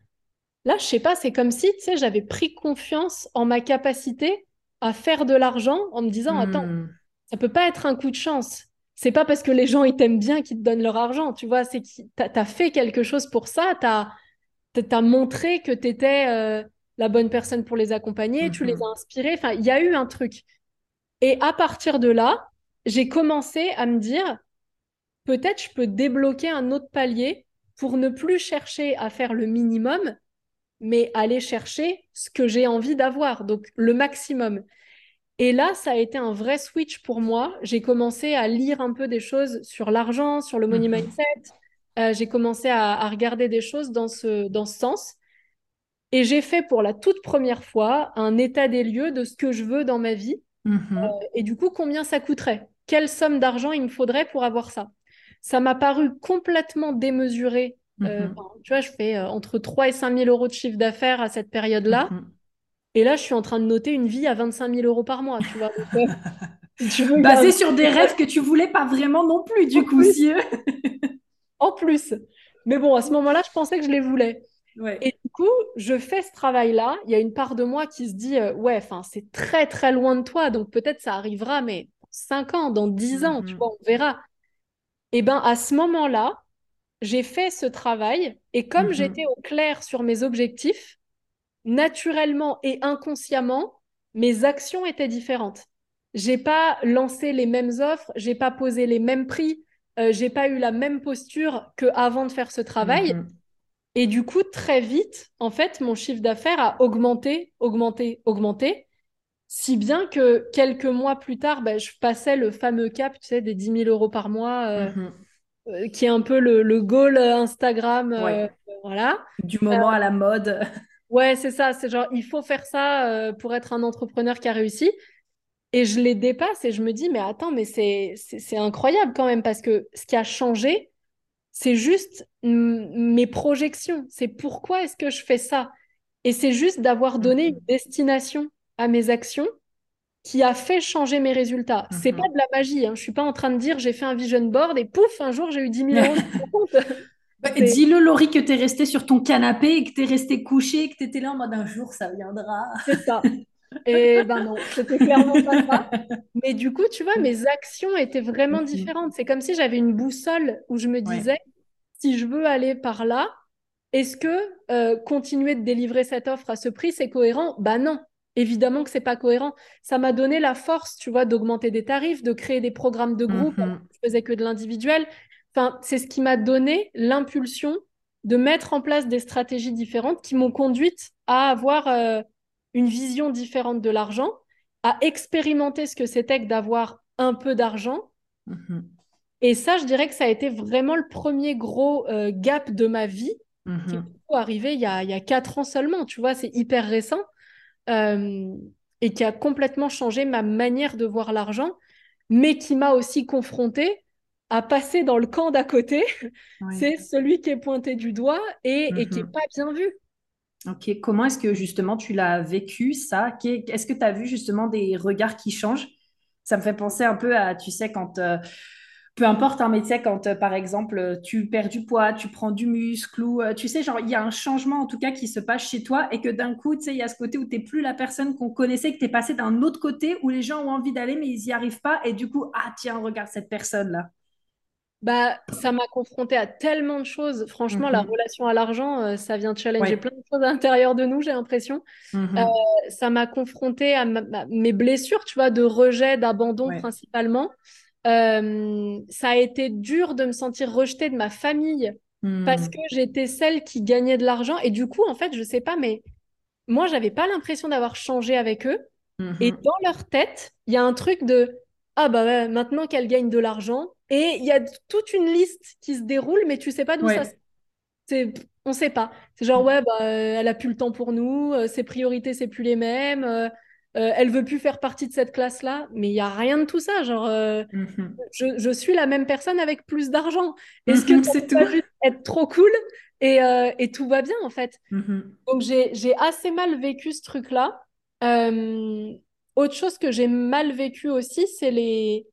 là, je sais pas, c'est comme si, tu sais, j'avais pris confiance en ma capacité à faire de l'argent en me disant, attends, hmm. ça peut pas être un coup de chance. C'est pas parce que les gens, ils t'aiment bien qu'ils te donnent leur argent, tu vois, c'est que tu as, fait quelque chose pour ça, tu as, montré que tu étais euh, la bonne personne pour les accompagner, tu les mhm. as inspirés, enfin, il y a eu un truc. Et à partir de là, j'ai commencé à me dire, peut-être je peux débloquer un autre palier pour ne plus chercher à faire le minimum, mais aller chercher ce que j'ai envie d'avoir, donc le maximum. Et là, ça a été un vrai switch pour moi. J'ai commencé à lire un peu des choses sur l'argent, sur le money mhm. mindset, j'ai commencé à, à, regarder des choses dans ce, dans ce sens. Et j'ai fait pour la toute première fois un état des lieux de ce que je veux dans ma vie. Mhm. et du coup, combien ça coûterait? Quelle somme d'argent il me faudrait pour avoir ça? Ça m'a paru complètement démesuré. Mhm. tu vois, je fais entre 3 et 5 000 euros de chiffre d'affaires à cette période-là. Mhm. Et là, je suis en train de noter une vie à 25 000 euros par mois, tu vois. [LAUGHS] Basé sur des rêves que tu voulais pas vraiment non plus, du coup, si En plus. Mais bon, à ce moment-là, je pensais que je les voulais. Et du coup, je fais ce travail-là. Il y a une part de moi qui se dit, euh, ouais, enfin, c'est très, très loin de toi. Donc peut-être ça arrivera, mais 5 ans, dans 10 ans, tu Mhm. vois, on verra. Et bien, à ce moment-là, j'ai fait ce travail. Et comme Mhm. j'étais au clair sur mes objectifs, naturellement et inconsciemment, mes actions étaient différentes. J'ai pas lancé les mêmes offres, j'ai pas posé les mêmes prix, euh, j'ai pas eu la même posture que avant de faire ce travail. Mhm. Et du coup, très vite, en fait, mon chiffre d'affaires a augmenté, augmenté, augmenté, si bien que quelques mois plus tard, ben, je passais le fameux cap, tu sais, des 10 000 euros par mois, euh, Mhm. euh, qui est un peu le, le goal Instagram, euh, Ouais. voilà. Du moment à la mode. Ouais, c'est ça. C'est genre, il faut faire ça pour être un entrepreneur qui a réussi. Et je les dépasse et je me dis, mais attends, mais c'est, incroyable quand même parce que ce qui a changé, c'est juste mes projections. C'est pourquoi est-ce que je fais ça? Et c'est juste d'avoir donné une Mhm. destination à mes actions qui a fait changer mes résultats. C'est pas Mhm. de la magie. Hein. Je suis pas en train de dire j'ai fait un vision board et pouf, un jour j'ai eu 10 000 euros sur mon compte. [LAUGHS] Bah, C'est- Dis-le, Laurie, que tu es restée sur ton canapé et que tu es restée couchée et que tu étais là en mode un jour, ça viendra. C'est ça. Et [LAUGHS] ben non, c'était clairement pas ça. Mais du coup, tu vois, mes actions étaient vraiment Mhm. différentes. C'est comme si j'avais une boussole où je me Ouais. disais, si je veux aller par là, est-ce que euh, continuer de délivrer cette offre à ce prix, c'est cohérent? Bah non, évidemment que c'est pas cohérent. Ça m'a donné la force, tu vois, d'augmenter des tarifs, de créer des programmes de groupe. Mhm. Je faisais que de l'individuel. Enfin, c'est ce qui m'a donné l'impulsion de mettre en place des stratégies différentes qui m'ont conduite à avoir euh, une vision différente de l'argent, à expérimenter ce que c'était que d'avoir un peu d'argent. Mhm. Et ça, je dirais que ça a été vraiment le premier gros euh, gap de ma vie qui est Mhm. coup arrivé il y a, il y a quatre ans seulement, tu vois, c'est hyper récent euh, et qui a complètement changé ma manière de voir l'argent, mais qui m'a aussi confrontée à passer dans le camp d'à côté. [LAUGHS] Ouais. C'est celui qui est pointé du doigt et, et qui n'est Mhm. pas bien vu. Ok, comment est-ce que justement tu l'as vécu ça? Est-ce que tu as vu justement des regards qui changent? Ça me fait penser un peu à, tu sais, quand, euh, peu importe, un métier, quand euh, par exemple euh, tu perds du poids, tu prends du muscle, ou euh, tu sais, genre il y a un changement en tout cas qui se passe chez toi et que d'un coup, tu sais, il y a ce côté où tu n'es plus la personne qu'on connaissait, que tu es passé d'un autre côté où les gens ont envie d'aller mais ils n'y arrivent pas et du coup, ah tiens, regarde cette personne-là. Bah, ça m'a confronté à tellement de choses. Franchement, la Mhm. relation à l'argent, euh, ça vient challenger Ouais. plein de choses à l'intérieur de nous, j'ai l'impression. Mhm. Ça m'a confronté à ma- mes blessures, tu vois, de rejet, d'abandon Ouais. principalement. Euh, ça a été dur de me sentir rejetée de ma famille parce Mhm. que j'étais celle qui gagnait de l'argent. Et du coup, en fait, je sais pas, mais moi, j'avais pas l'impression d'avoir changé avec eux. Et Mhm. dans leur tête, il y a un truc de Ah bah ouais, maintenant qu'elle gagne de l'argent. Et il y a toute une liste qui se déroule, mais tu sais pas d'où ça c'est, on sait pas. C'est genre, ouais, bah, euh, elle a plus le temps pour nous, euh, ses priorités, c'est plus les mêmes, euh, elle veut plus faire partie de cette classe-là, mais il y a rien de tout ça. Genre, euh, Mhm. je, je suis la même personne avec plus d'argent. Est-ce que Mhm, ça c'est tout. juste être trop cool et, euh, et tout va bien, en fait? Mhm. Donc, j'ai, assez mal vécu ce truc-là. Autre chose que j'ai mal vécu aussi, c'est les,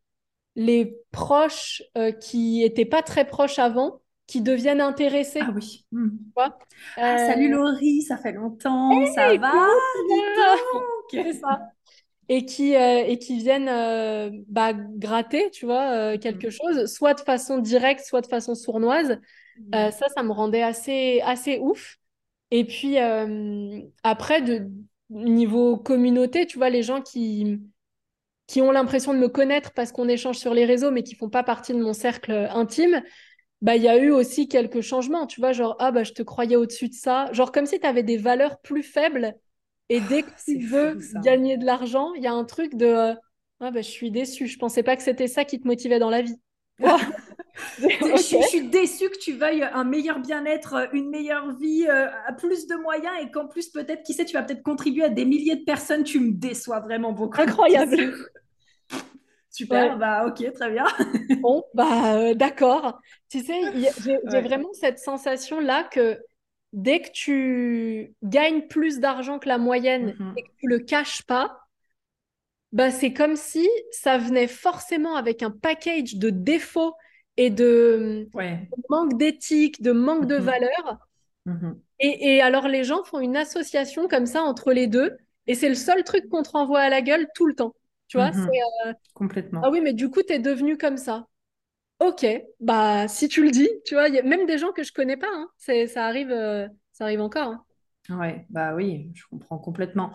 les proches qui étaient pas très proches avant, qui deviennent intéressés. Ah oui. Tu vois. Ah, salut Euh, Laurie, ça fait longtemps, ça Hey, va? vas donc. C'est ça. Et qui, euh, et qui viennent euh, bah, gratter, tu vois, euh, quelque chose, soit de façon directe, soit de façon sournoise. Euh, ça, ça me rendait assez, assez ouf. Et puis, après, de niveau communauté, tu vois, les gens qui, qui ont l'impression de me connaître parce qu'on échange sur les réseaux, mais qui font pas partie de mon cercle intime, bah, il y a eu aussi quelques changements, tu vois, genre, ah, bah, je te croyais au-dessus de ça. Genre, comme si tu avais des valeurs plus faibles. Et dès que tu veux fou gagner de l'argent, il y a un truc de, euh, ah, bah, je suis déçue. Je pensais pas que c'était ça qui te motivait dans la vie. [LAUGHS] [LAUGHS] je, suis déçue que tu veuilles un meilleur bien-être, une meilleure vie, euh, plus de moyens et qu'en plus, peut-être, qui sait, tu vas peut-être contribuer à des milliers de personnes. Tu me déçois vraiment beaucoup. Incroyable. [LAUGHS] Super, bah ok, très bien. [LAUGHS] bon, bah euh, d'accord. Tu sais, j'ai vraiment cette sensation-là que dès que tu gagnes plus d'argent que la moyenne mm-hmm. et que tu le caches pas, bah c'est comme si ça venait forcément avec un package de défauts et de, manque d'éthique, de manque de mm-hmm. valeur. Mm-hmm. Et, et, alors les gens font une association comme ça entre les deux, et c'est le seul truc qu'on te renvoie à la gueule tout le temps. Tu vois, c'est euh, complètement. Ah oui, mais du coup, tu es devenu comme ça. Ok, bah si tu le dis, tu vois, il y a même des gens que je connais pas, hein. c'est, ça arrive, euh, ça arrive encore. Hein. Ouais, bah oui, je comprends complètement.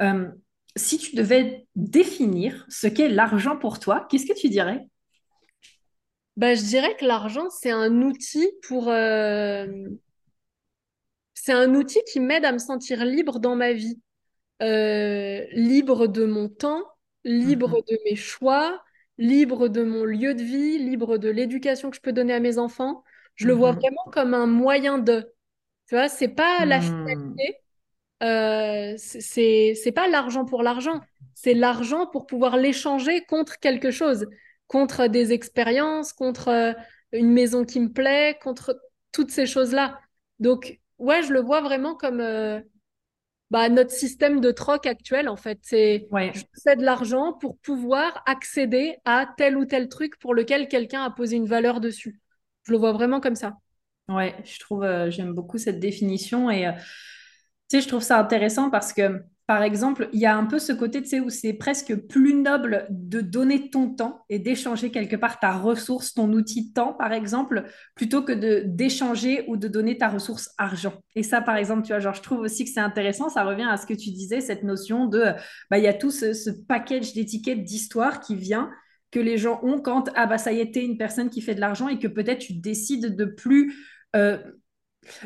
Euh, si tu devais définir ce qu'est l'argent pour toi, qu'est-ce que tu dirais? Bah, je dirais que l'argent, c'est un outil pour. C'est un outil qui m'aide à me sentir libre dans ma vie. libre de mon temps, libre de mes choix, libre de mon lieu de vie, libre de l'éducation que je peux donner à mes enfants. Je le vois vraiment comme un moyen de. Tu vois, c'est pas la hmm. finalité. Euh, c'est pas l'argent pour l'argent. C'est l'argent pour pouvoir l'échanger contre quelque chose, contre des expériences, contre euh, une maison qui me plaît, contre toutes ces choses-là. Donc, ouais, je le vois vraiment comme euh, bah, notre système de troc actuel, en fait. C'est ouais. de l'argent pour pouvoir accéder à tel ou tel truc pour lequel quelqu'un a posé une valeur dessus. Je le vois vraiment comme ça. Ouais, je trouve, euh, j'aime beaucoup cette définition et euh, tu sais, je trouve ça intéressant parce que par exemple, il y a un peu ce côté, tu sais, où c'est presque plus noble de donner ton temps et d'échanger quelque part ta ressource, ton outil temps, par exemple, plutôt que d'échanger ou de donner ta ressource argent. Et ça, par exemple, tu vois, genre, je trouve aussi que c'est intéressant. Ça revient à ce que tu disais, cette notion de, bah, il y a tout ce, package d'étiquettes d'histoire qui vient que les gens ont quand, ah bah ça y est, t'es une personne qui fait de l'argent et que peut-être tu décides de plus euh,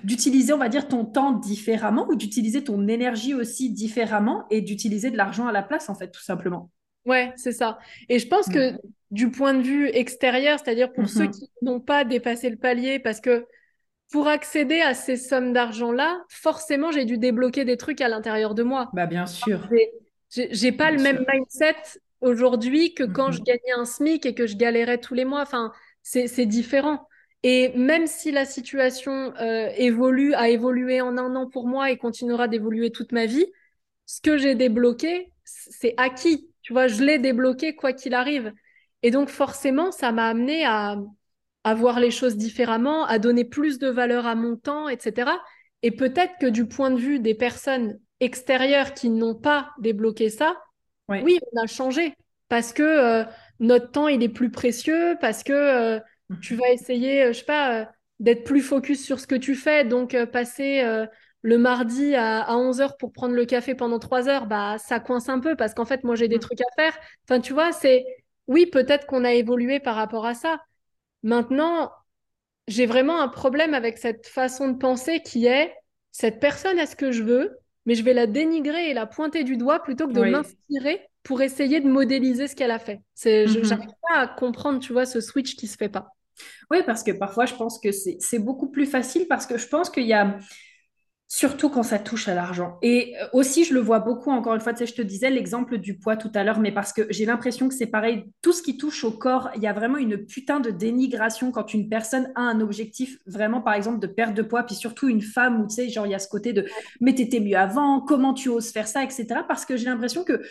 d'utiliser, on va dire, ton temps différemment ou d'utiliser ton énergie aussi différemment et d'utiliser de l'argent à la place, en fait, tout simplement. Ouais, c'est ça. Et je pense que mm. du point de vue extérieur, c'est-à-dire pour ceux mm-hmm. qui n'ont pas dépassé le palier, parce que pour accéder à ces sommes d'argent-là, forcément, j'ai dû débloquer des trucs à l'intérieur de moi. Bah, bien sûr. J'ai pas le même mindset aujourd'hui que quand mm-hmm. je gagnais un SMIC et que je galérais tous les mois. Enfin, c'est différent. Et même si la situation euh, évolue, a évolué en un an pour moi et continuera d'évoluer toute ma vie, ce que j'ai débloqué, c'est acquis. Tu vois, je l'ai débloqué quoi qu'il arrive. Et donc forcément, ça m'a amené à, à voir les choses différemment, à donner plus de valeur à mon temps, etc. Et peut-être que du point de vue des personnes extérieures qui n'ont pas débloqué ça, oui. on a changé parce que euh, notre temps, il est plus précieux, parce que euh, tu vas essayer, euh, je sais pas, euh, d'être plus focus sur ce que tu fais. Donc, euh, passer le mardi à, 11h pour prendre le café pendant 3 heures, bah, ça coince un peu parce qu'en fait, moi, j'ai des mm. trucs à faire. Enfin, tu vois, c'est oui, peut-être qu'on a évolué par rapport à ça. Maintenant, j'ai vraiment un problème avec cette façon de penser qui est cette personne a ce que je veux, mais je vais la dénigrer et la pointer du doigt plutôt que de m'inspirer pour essayer de modéliser ce qu'elle a fait. C'est, Je n'arrive mm-hmm. pas à comprendre, tu vois, ce switch qui se fait pas. Oui, parce que parfois, je pense que c'est beaucoup plus facile parce que je pense qu'il y a, surtout quand ça touche à l'argent. Et euh, aussi, je le vois beaucoup, encore une fois, tu sais, je te disais l'exemple du poids tout à l'heure, mais parce que j'ai l'impression que c'est pareil, tout ce qui touche au corps, il y a vraiment une putain de dénigration quand une personne a un objectif vraiment, par exemple, de perte de poids, puis surtout une femme où, tu sais, genre, il y a ce côté de, mais t'étais mieux avant, comment tu oses faire ça, etc. Parce que j'ai l'impression que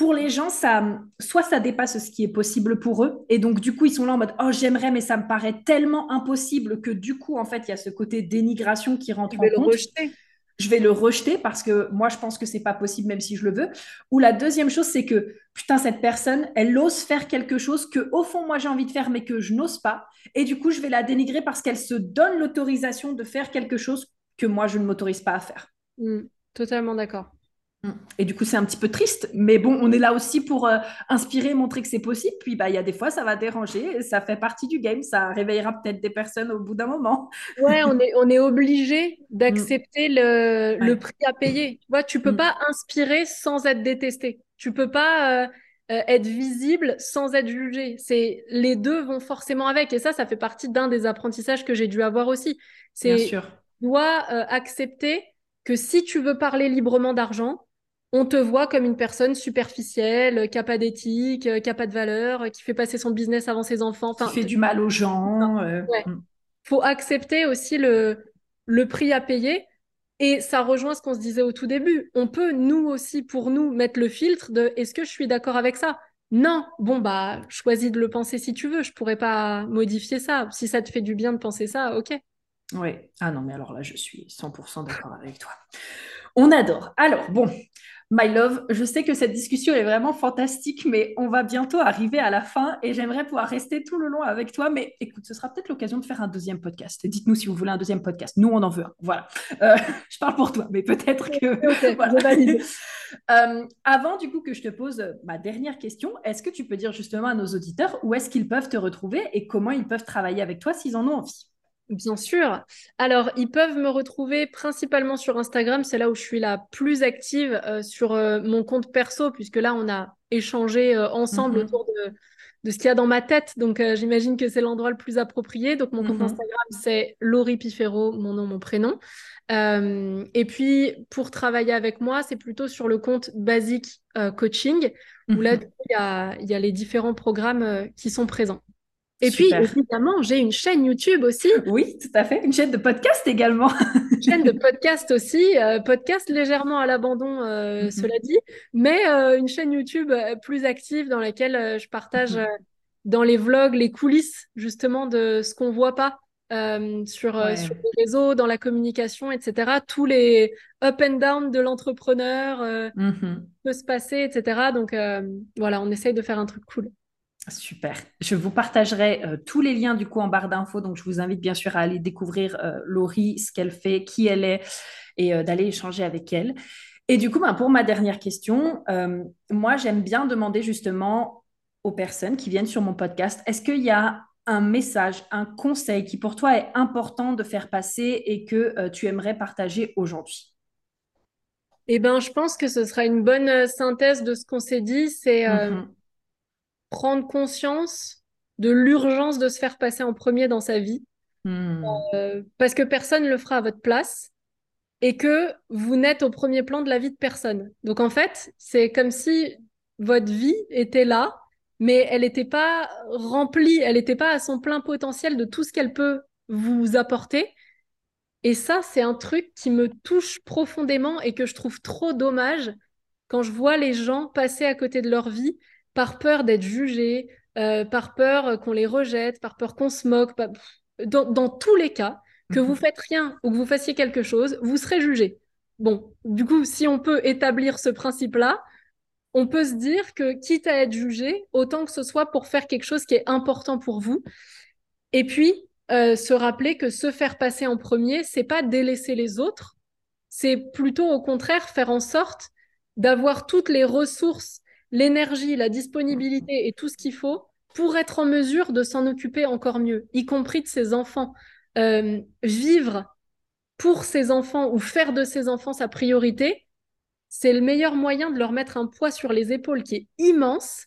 pour les gens, ça, soit ça dépasse ce qui est possible pour eux, et donc du coup, ils sont là en mode oh j'aimerais, mais ça me paraît tellement impossible que du coup, en fait, il y a ce côté dénigration qui rentre en compte. Rejeter. Je vais le rejeter parce que moi, je pense que c'est pas possible, même si je le veux. Ou la deuxième chose, c'est que putain, cette personne, elle ose faire quelque chose que au fond, moi, j'ai envie de faire, mais que je n'ose pas. Et du coup, je vais la dénigrer parce qu'elle se donne l'autorisation de faire quelque chose que moi, je ne m'autorise pas à faire. Hmm, totalement d'accord. Et du coup, c'est un petit peu triste, mais bon, on est là aussi pour euh, inspirer, montrer que c'est possible. Puis, bah, il y a des fois, ça va déranger, ça fait partie du game, ça réveillera peut-être des personnes au bout d'un moment. [LAUGHS] Ouais, on est, on est obligé d'accepter le, le, prix à payer. Tu vois, tu peux mm. pas inspirer sans être détesté. Tu peux pas. Euh, euh, être visible sans être jugé. C'est les deux vont forcément avec et ça, ça fait partie d'un des apprentissages que j'ai dû avoir aussi. C'est sûr. dois euh, accepter que si tu veux parler librement d'argent, on te voit comme une personne superficielle, qui n'a pas d'éthique, qui n'a pas de valeur, qui fait passer son business avant ses enfants. Enfin, qui fait du mal aux gens. Il mm. faut accepter aussi le, le prix à payer. Et ça rejoint ce qu'on se disait au tout début. On peut, nous aussi, pour nous, mettre le filtre de est-ce que je suis d'accord avec ça? Non, bon, bah, choisis de le penser si tu veux. Je pourrais pas modifier ça. Si ça te fait du bien de penser ça, ok. Oui. Ah non, mais alors là, je suis 100% d'accord avec toi. On adore. Alors, bon, My love, je sais que cette discussion est vraiment fantastique, mais on va bientôt arriver à la fin et j'aimerais pouvoir rester tout le long avec toi. Mais écoute, ce sera peut-être l'occasion de faire un deuxième podcast. Dites-nous si vous voulez un deuxième podcast. Nous, on en veut un. Voilà. Euh, [LAUGHS] je parle pour toi, mais peut-être que. [LAUGHS] voilà. [LAUGHS] euh, avant, du coup, que je te pose ma dernière question, est-ce que tu peux dire justement à nos auditeurs où est-ce qu'ils peuvent te retrouver et comment ils peuvent travailler avec toi s'ils en ont envie? Bien sûr. Alors, ils peuvent me retrouver principalement sur Instagram. C'est là où je suis la plus active euh, sur euh, mon compte perso, puisque là, on a échangé euh, ensemble mhm. autour de, de ce qu'il y a dans ma tête. Donc, j'imagine que c'est l'endroit le plus approprié. Donc, mon compte mhm. Instagram, c'est Laurie Pifero, mon nom, mon prénom. et puis, pour travailler avec moi, c'est plutôt sur le compte Basic Coaching, où là, mhm. il y a, y a les différents programmes qui sont présents. Et puis, évidemment, j'ai une chaîne YouTube aussi. Oui, tout à fait. Une chaîne de podcast également. une chaîne de podcast aussi. Euh, podcast légèrement à l'abandon, euh, mm-hmm. cela dit. Mais euh, une chaîne YouTube plus active dans laquelle je partage mm-hmm. dans les vlogs les coulisses, justement, de ce qu'on voit pas sur, sur les réseaux, dans la communication, etc. Tous les up and down de l'entrepreneur, mm-hmm. peut se passer, etc. Donc, voilà, on essaye de faire un truc cool. Super. Je vous partagerai euh, tous les liens du coup en barre d'infos. Donc, je vous invite bien sûr à aller découvrir euh, Laurie, ce qu'elle fait, qui elle est et euh, d'aller échanger avec elle. Et du coup, ben, pour ma dernière question, moi, j'aime bien demander justement aux personnes qui viennent sur mon podcast, est-ce qu'il y a un message, un conseil qui pour toi est important de faire passer et que tu aimerais partager aujourd'hui? Eh bien, je pense que ce sera une bonne synthèse de ce qu'on s'est dit. C'est mm-hmm prendre conscience de l'urgence de se faire passer en premier dans sa vie. Hmm. Euh, parce que personne ne le fera à votre place et que vous n'êtes au premier plan de la vie de personne. Donc en fait, c'est comme si votre vie était là, mais elle n'était pas remplie, elle n'était pas à son plein potentiel de tout ce qu'elle peut vous apporter. Et ça, c'est un truc qui me touche profondément et que je trouve trop dommage quand je vois les gens passer à côté de leur vie par peur d'être jugés, euh, par peur qu'on les rejette, par peur qu'on se moque. Dans, tous les cas, que vous mhm. faites rien ou que vous fassiez quelque chose, vous serez jugé. Bon, du coup, si on peut établir ce principe-là, on peut se dire que quitte à être jugé, autant que ce soit pour faire quelque chose qui est important pour vous. Et puis, euh, se rappeler que se faire passer en premier, c'est pas délaisser les autres, c'est plutôt au contraire faire en sorte d'avoir toutes les ressources l'énergie, la disponibilité et tout ce qu'il faut pour être en mesure de s'en occuper encore mieux, y compris de ses enfants. Euh, vivre pour ses enfants ou faire de ses enfants sa priorité, c'est le meilleur moyen de leur mettre un poids sur les épaules qui est immense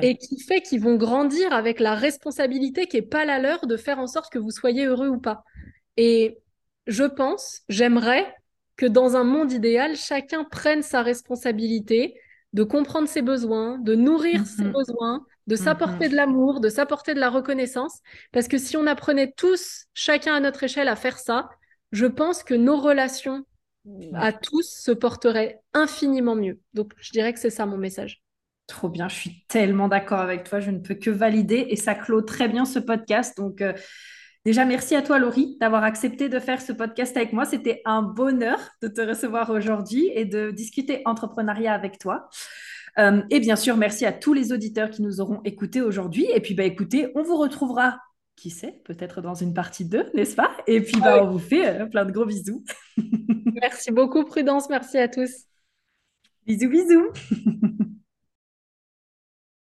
et qui fait qu'ils vont grandir avec la responsabilité qui n'est pas la leur de faire en sorte que vous soyez heureux ou pas. Et je pense, j'aimerais que dans un monde idéal, chacun prenne sa responsabilité, de comprendre ses besoins, de nourrir ses mhm. besoins, de s'apporter mhm. de l'amour, de s'apporter de la reconnaissance. Parce que si on apprenait tous, chacun à notre échelle, à faire ça, je pense que nos relations à tous se porteraient infiniment mieux. Donc, je dirais que c'est ça mon message. Trop bien, je suis tellement d'accord avec toi, je ne peux que valider et ça clôt très bien ce podcast. Donc, euh, Déjà, merci à toi, Laurie, d'avoir accepté de faire ce podcast avec moi. C'était un bonheur de te recevoir aujourd'hui et de discuter entrepreneuriat avec toi. Euh, et bien sûr, merci à tous les auditeurs qui nous auront écoutés aujourd'hui. Et puis, bah, écoutez, on vous retrouvera, qui sait, peut-être dans une partie 2, n'est-ce pas? Et puis, bah, on vous fait euh, plein de gros bisous. merci beaucoup, Prudence. Merci à tous. Bisous, bisous. [LAUGHS]